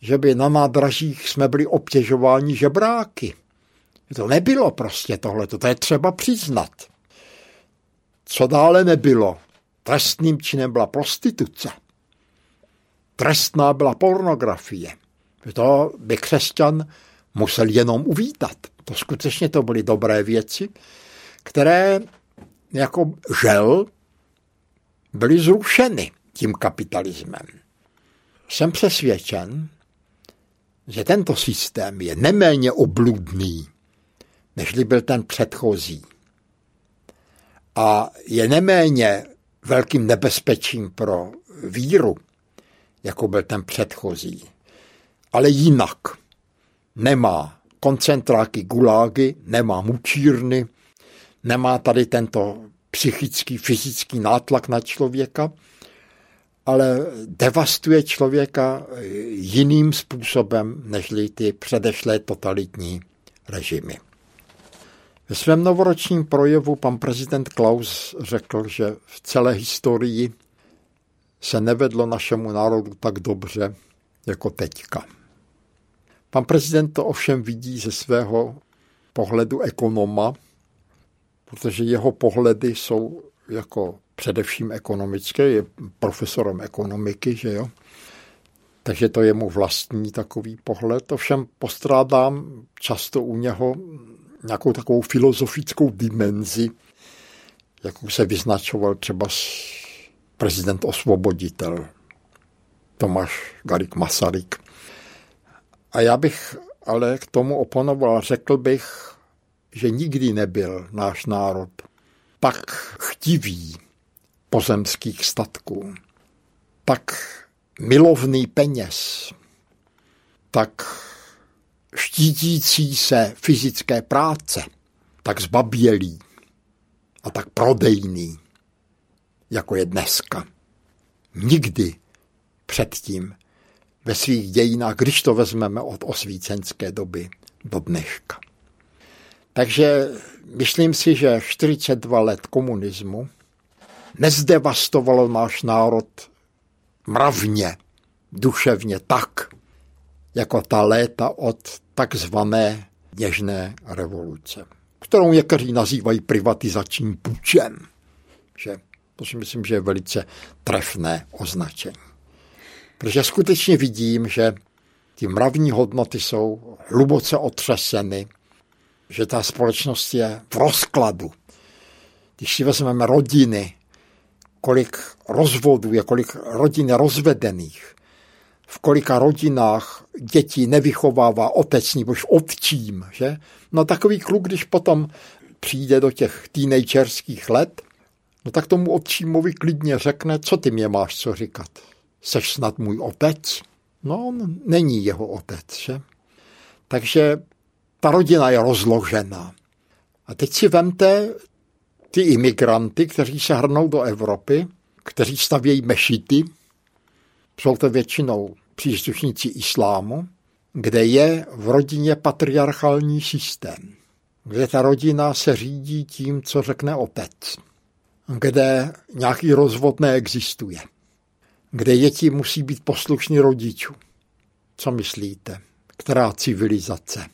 že by na nádražích jsme byli obtěžováni žebráky. To nebylo prostě tohle, to je třeba přiznat. Co dále nebylo? Trestným činem byla prostituce. Trestná byla pornografie. To by křesťan musel jenom uvítat. To skutečně to byly dobré věci, které jako žel byly zrušeny tím kapitalismem. Jsem přesvědčen, že tento systém je neméně obludný, nežli byl ten předchozí. A je neméně velkým nebezpečím pro víru, jako byl ten předchozí. Ale jinak nemá koncentráky gulágy, nemá mučírny, nemá tady tento psychický, fyzický nátlak na člověka, ale devastuje člověka jiným způsobem, nežli ty předešlé totalitní režimy. Ve svém novoročním projevu pan prezident Klaus řekl, že v celé historii se nevedlo našemu národu tak dobře jako teďka. Pan prezident to ovšem vidí ze svého pohledu ekonoma, protože jeho pohledy jsou jako především ekonomické, je profesorem ekonomiky, že jo. Takže to je mu vlastní takový pohled. Ovšem postrádám často u něho nějakou takovou filozofickou dimenzi, jakou se vyznačoval třeba prezident osvoboditel Tomáš Garik Masaryk. A já bych ale k tomu oponoval, řekl bych, že nikdy nebyl náš národ tak chtivý pozemských statků, tak milovný peněz, tak štítící se fyzické práce, tak zbabělý a tak prodejný, jako je dneska. Nikdy předtím ve svých dějinách, když to vezmeme od osvícenské doby do dneška. Takže myslím si, že 42 let komunismu nezdevastovalo náš národ mravně, duševně tak, jako ta léta od takzvané něžné revoluce, kterou někteří nazývají privatizačním půjčem. Že? To si myslím, že je velice trefné označení. Protože skutečně vidím, že ty mravní hodnoty jsou hluboce otřeseny, že ta společnost je v rozkladu. Když si vezmeme rodiny, kolik rozvodů je, kolik rodin rozvedených, v kolika rodinách děti nevychovává otec nebož otčím, že? No takový kluk, když potom přijde do těch teenagerských let, no tak tomu otčímovi klidně řekne, co ty mě máš co říkat. Seš snad můj otec? No, on není jeho otec, že? Takže ta rodina je rozložená. A teď si vemte ty imigranty, kteří se hrnou do Evropy, kteří stavějí mešity, jsou to většinou příslušníci islámu, kde je v rodině patriarchální systém, kde ta rodina se řídí tím, co řekne otec, kde nějaký rozvod neexistuje, kde děti musí být poslušní rodičů. Co myslíte? Která civilizace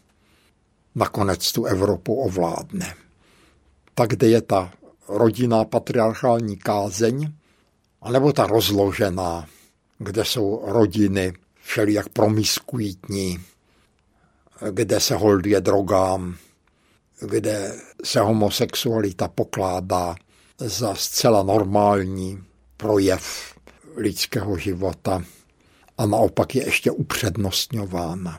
nakonec tu Evropu ovládne? Tak kde je ta rodinná patriarchální kázeň, anebo ta rozložená, kde jsou rodiny všelijak promiskuitní, kde se holduje drogám, kde se homosexualita pokládá za zcela normální projev lidského života a naopak je ještě upřednostňována.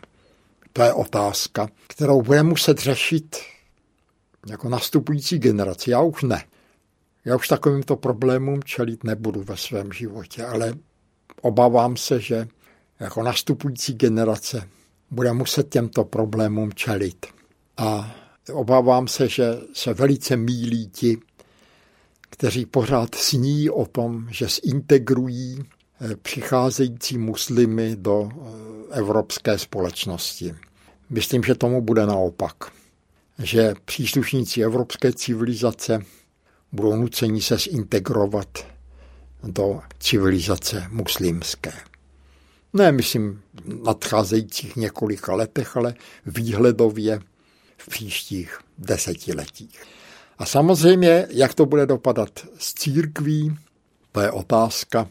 To je otázka, kterou bude muset řešit jako nastupující generace. Já už ne. Já už takovýmto problémům čelit nebudu ve svém životě, ale obávám se, že jako nastupující generace bude muset těmto problémům čelit. A obávám se, že se velice mílí ti, kteří pořád sní o tom, že zintegrují eh, přicházející muslimy do eh, evropské společnosti. Myslím, že tomu bude naopak. Že příslušníci evropské civilizace budou nuceni se zintegrovat do civilizace muslimské. Ne, myslím, v nadcházejících několika letech, ale výhledově v příštích desetiletích. A samozřejmě, jak to bude dopadat s církví, to je otázka.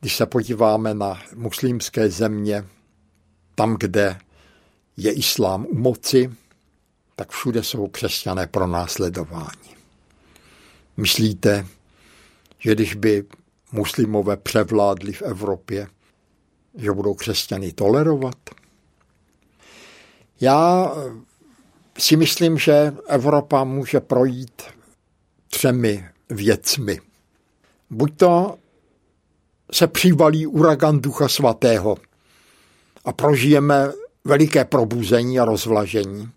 Když se podíváme na muslimské země, tam, kde je islám u moci, tak všude jsou křesťané pro následování. Myslíte, že když by muslimové převládli v Evropě, že budou křesťany tolerovat? Já si myslím, že Evropa může projít třemi věcmi. Buď to se přivalí uragan Ducha Svatého a prožijeme veliké probuzení a rozvlažení.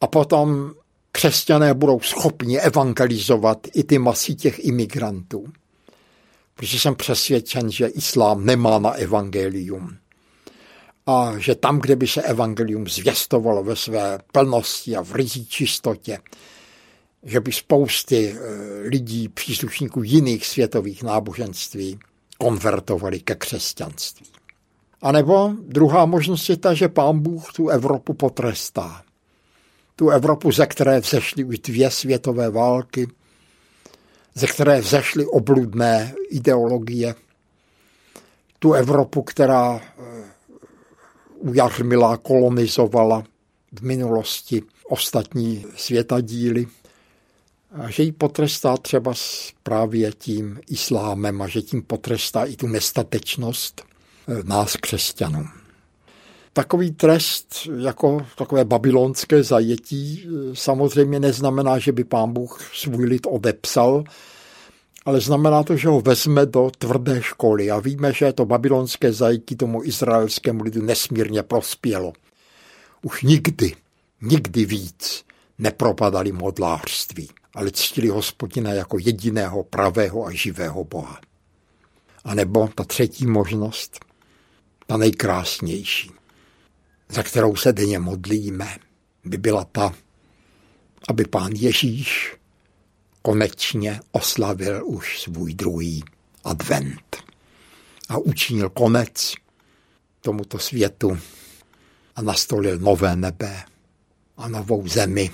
A potom křesťané budou schopni evangelizovat i ty masy těch imigrantů. Protože jsem přesvědčen, že islám nemá na evangelium a že tam, kde by se evangelium zvěstovalo ve své plnosti a v rizí čistotě, že by spousty eh, lidí, příslušníků jiných světových náboženství konvertovali ke křesťanství. A nebo druhá možnost je ta, že pán Bůh tu Evropu potrestá. Tu Evropu, ze které vzešly už dvě světové války, ze které vzešly obludné ideologie. Tu Evropu, která eh, ujařmila, kolonizovala v minulosti ostatní světadíly a že ji potrestá třeba právě tím islámem a že tím potrestá i tu nestatečnost eh, nás křesťanů. Takový trest jako takové babylonské zajetí eh, samozřejmě neznamená, že by pán Bůh svůj lid odepsal, ale znamená to, že ho vezme do tvrdé školy. A víme, že to babylonské zajetí tomu izraelskému lidu nesmírně prospělo. Už nikdy, nikdy víc nepropadali modlářství, ale ctili hospodina jako jediného pravého a živého Boha. A nebo ta třetí možnost, ta nejkrásnější, za kterou se denně modlíme, by byla ta, aby pán Ježíš konečně oslavil už svůj druhý advent a učinil konec tomuto světu a nastolil nové nebe a novou zemi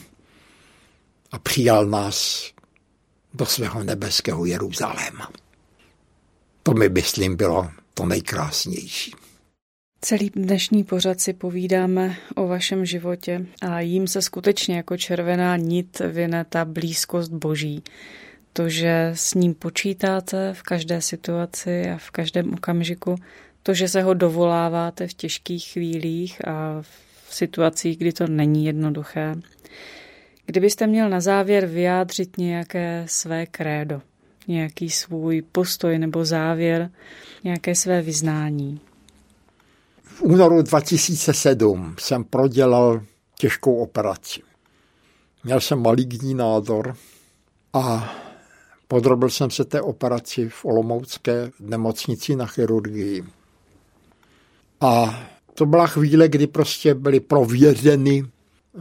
a přijal nás do svého nebeského Jeruzaléma. To mi, myslím, bylo to nejkrásnější. Celý dnešní pořad si povídáme o vašem životě a jím se skutečně jako červená nit vyne ta blízkost Boží. To, že s ním počítáte v každé situaci a v každém okamžiku, to, že se ho dovoláváte v těžkých chvílích a v situacích, kdy to není jednoduché. Kdybyste měl na závěr vyjádřit nějaké své krédo, nějaký svůj postoj nebo závěr, nějaké své vyznání, v únoru 2007 jsem prodělal těžkou operaci. Měl jsem maligní nádor a podrobil jsem se té operaci v Olomoucké nemocnici na chirurgii. A to byla chvíle, kdy prostě byly prověřeny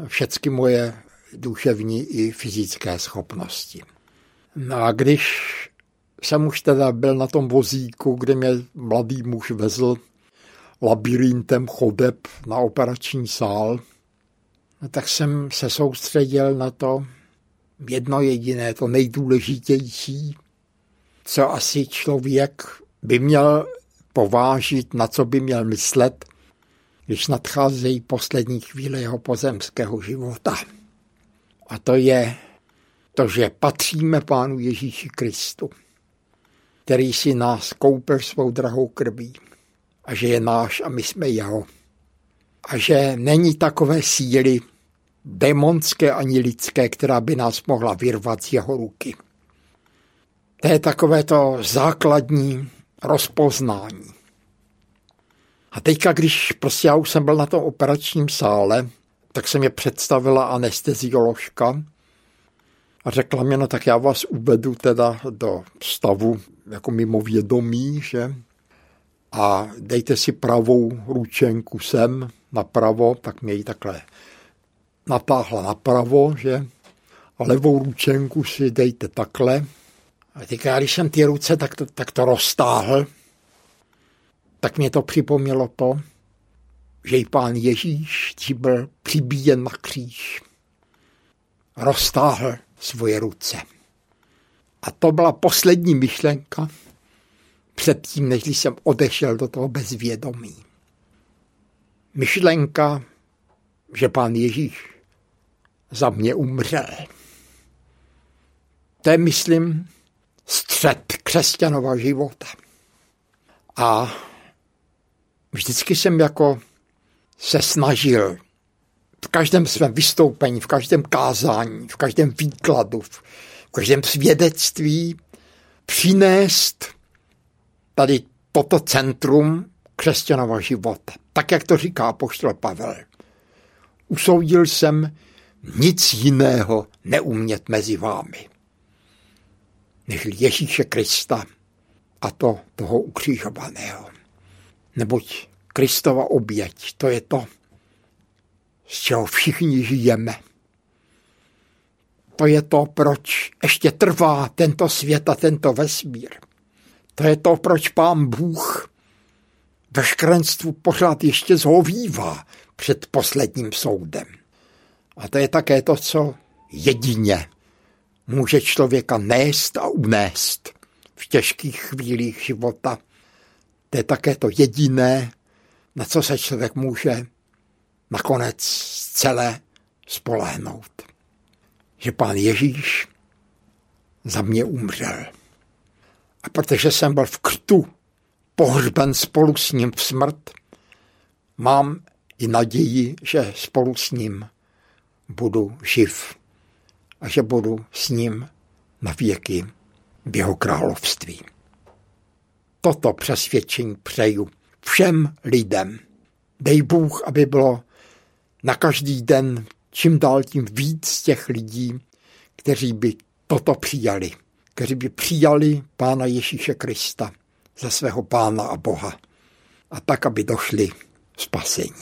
všechny moje duševní i fyzické schopnosti. No a když jsem už teda byl na tom vozíku, kde mě mladý muž vezl labirintem chodeb na operační sál, no tak jsem se soustředil na to jedno jediné, to nejdůležitější, co asi člověk by měl povážit, na co by měl myslet, když nadcházejí poslední chvíle jeho pozemského života. A to je to, že patříme Pánu Ježíši Kristu, který si nás koupil svou drahou krví a že je náš a my jsme jeho. A že není takové síly demonské ani lidské, která by nás mohla vyrvat z jeho ruky. To je takové to základní rozpoznání. A teďka, když prostě já už jsem byl na tom operačním sále, tak se mě představila anestezioložka a řekla mi, no tak já vás uvedu teda do stavu jako mimo vědomí, že? A dejte si pravou ručenku sem napravo, tak mě ji takhle natáhla napravo, že? A levou ručenku si dejte takhle. A teďka, když jsem ty ruce tak to, tak to roztáhl, tak mě to připomnělo to, že i pán Ježíš, když byl přibíjen na kříž, roztáhl svoje ruce. A to byla poslední myšlenka předtím, než jsem odešel do toho bezvědomí. Myšlenka, že pán Ježíš za mě umřel. To je, myslím, střed křesťanova života. A vždycky jsem jako se snažil v každém svém vystoupení, v každém kázání, v každém výkladu, v každém svědectví přinést tady toto centrum křesťanova života. Tak, jak to říká poštol Pavel. Usoudil jsem nic jiného neumět mezi vámi, než Ježíše Krista a to toho ukřižovaného. Neboť Kristova oběť, to je to, z čeho všichni žijeme. To je to, proč ještě trvá tento svět a tento vesmír. To je to, proč pán Bůh ve škrenstvu pořád ještě zhovívá před posledním soudem. A to je také to, co jedině může člověka nést a unést v těžkých chvílích života. To je také to jediné, na co se člověk může nakonec celé spolehnout. Že pán Ježíš za mě umřel. A protože jsem byl v krtu pohřben spolu s ním v smrt, mám i naději, že spolu s ním budu živ a že budu s ním na věky v jeho království. Toto přesvědčení přeju všem lidem. Dej Bůh, aby bylo na každý den čím dál tím víc těch lidí, kteří by toto přijali, kteří by přijali Pána Ježíše Krista za svého Pána a Boha a tak, aby došli spasení.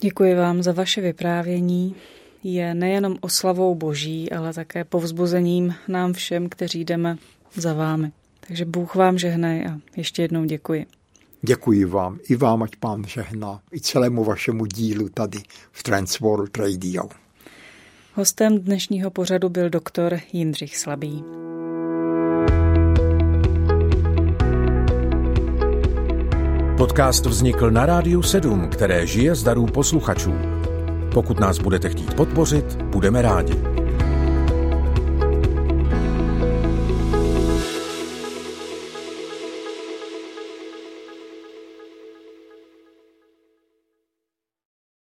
Děkuji vám za vaše vyprávění. Je nejenom oslavou Boží, ale také povzbuzením nám všem, kteří jdeme za vámi. Takže Bůh vám žehnej a ještě jednou děkuji. Děkuji vám, i vám, ať pán žehná, i celému vašemu dílu tady v Transworld Radio. Hostem dnešního pořadu byl doktor Jindřich Slabý. Podcast vznikl na Rádiu 7, které žije z darů posluchačů. Pokud nás budete chtít podpořit, budeme rádi.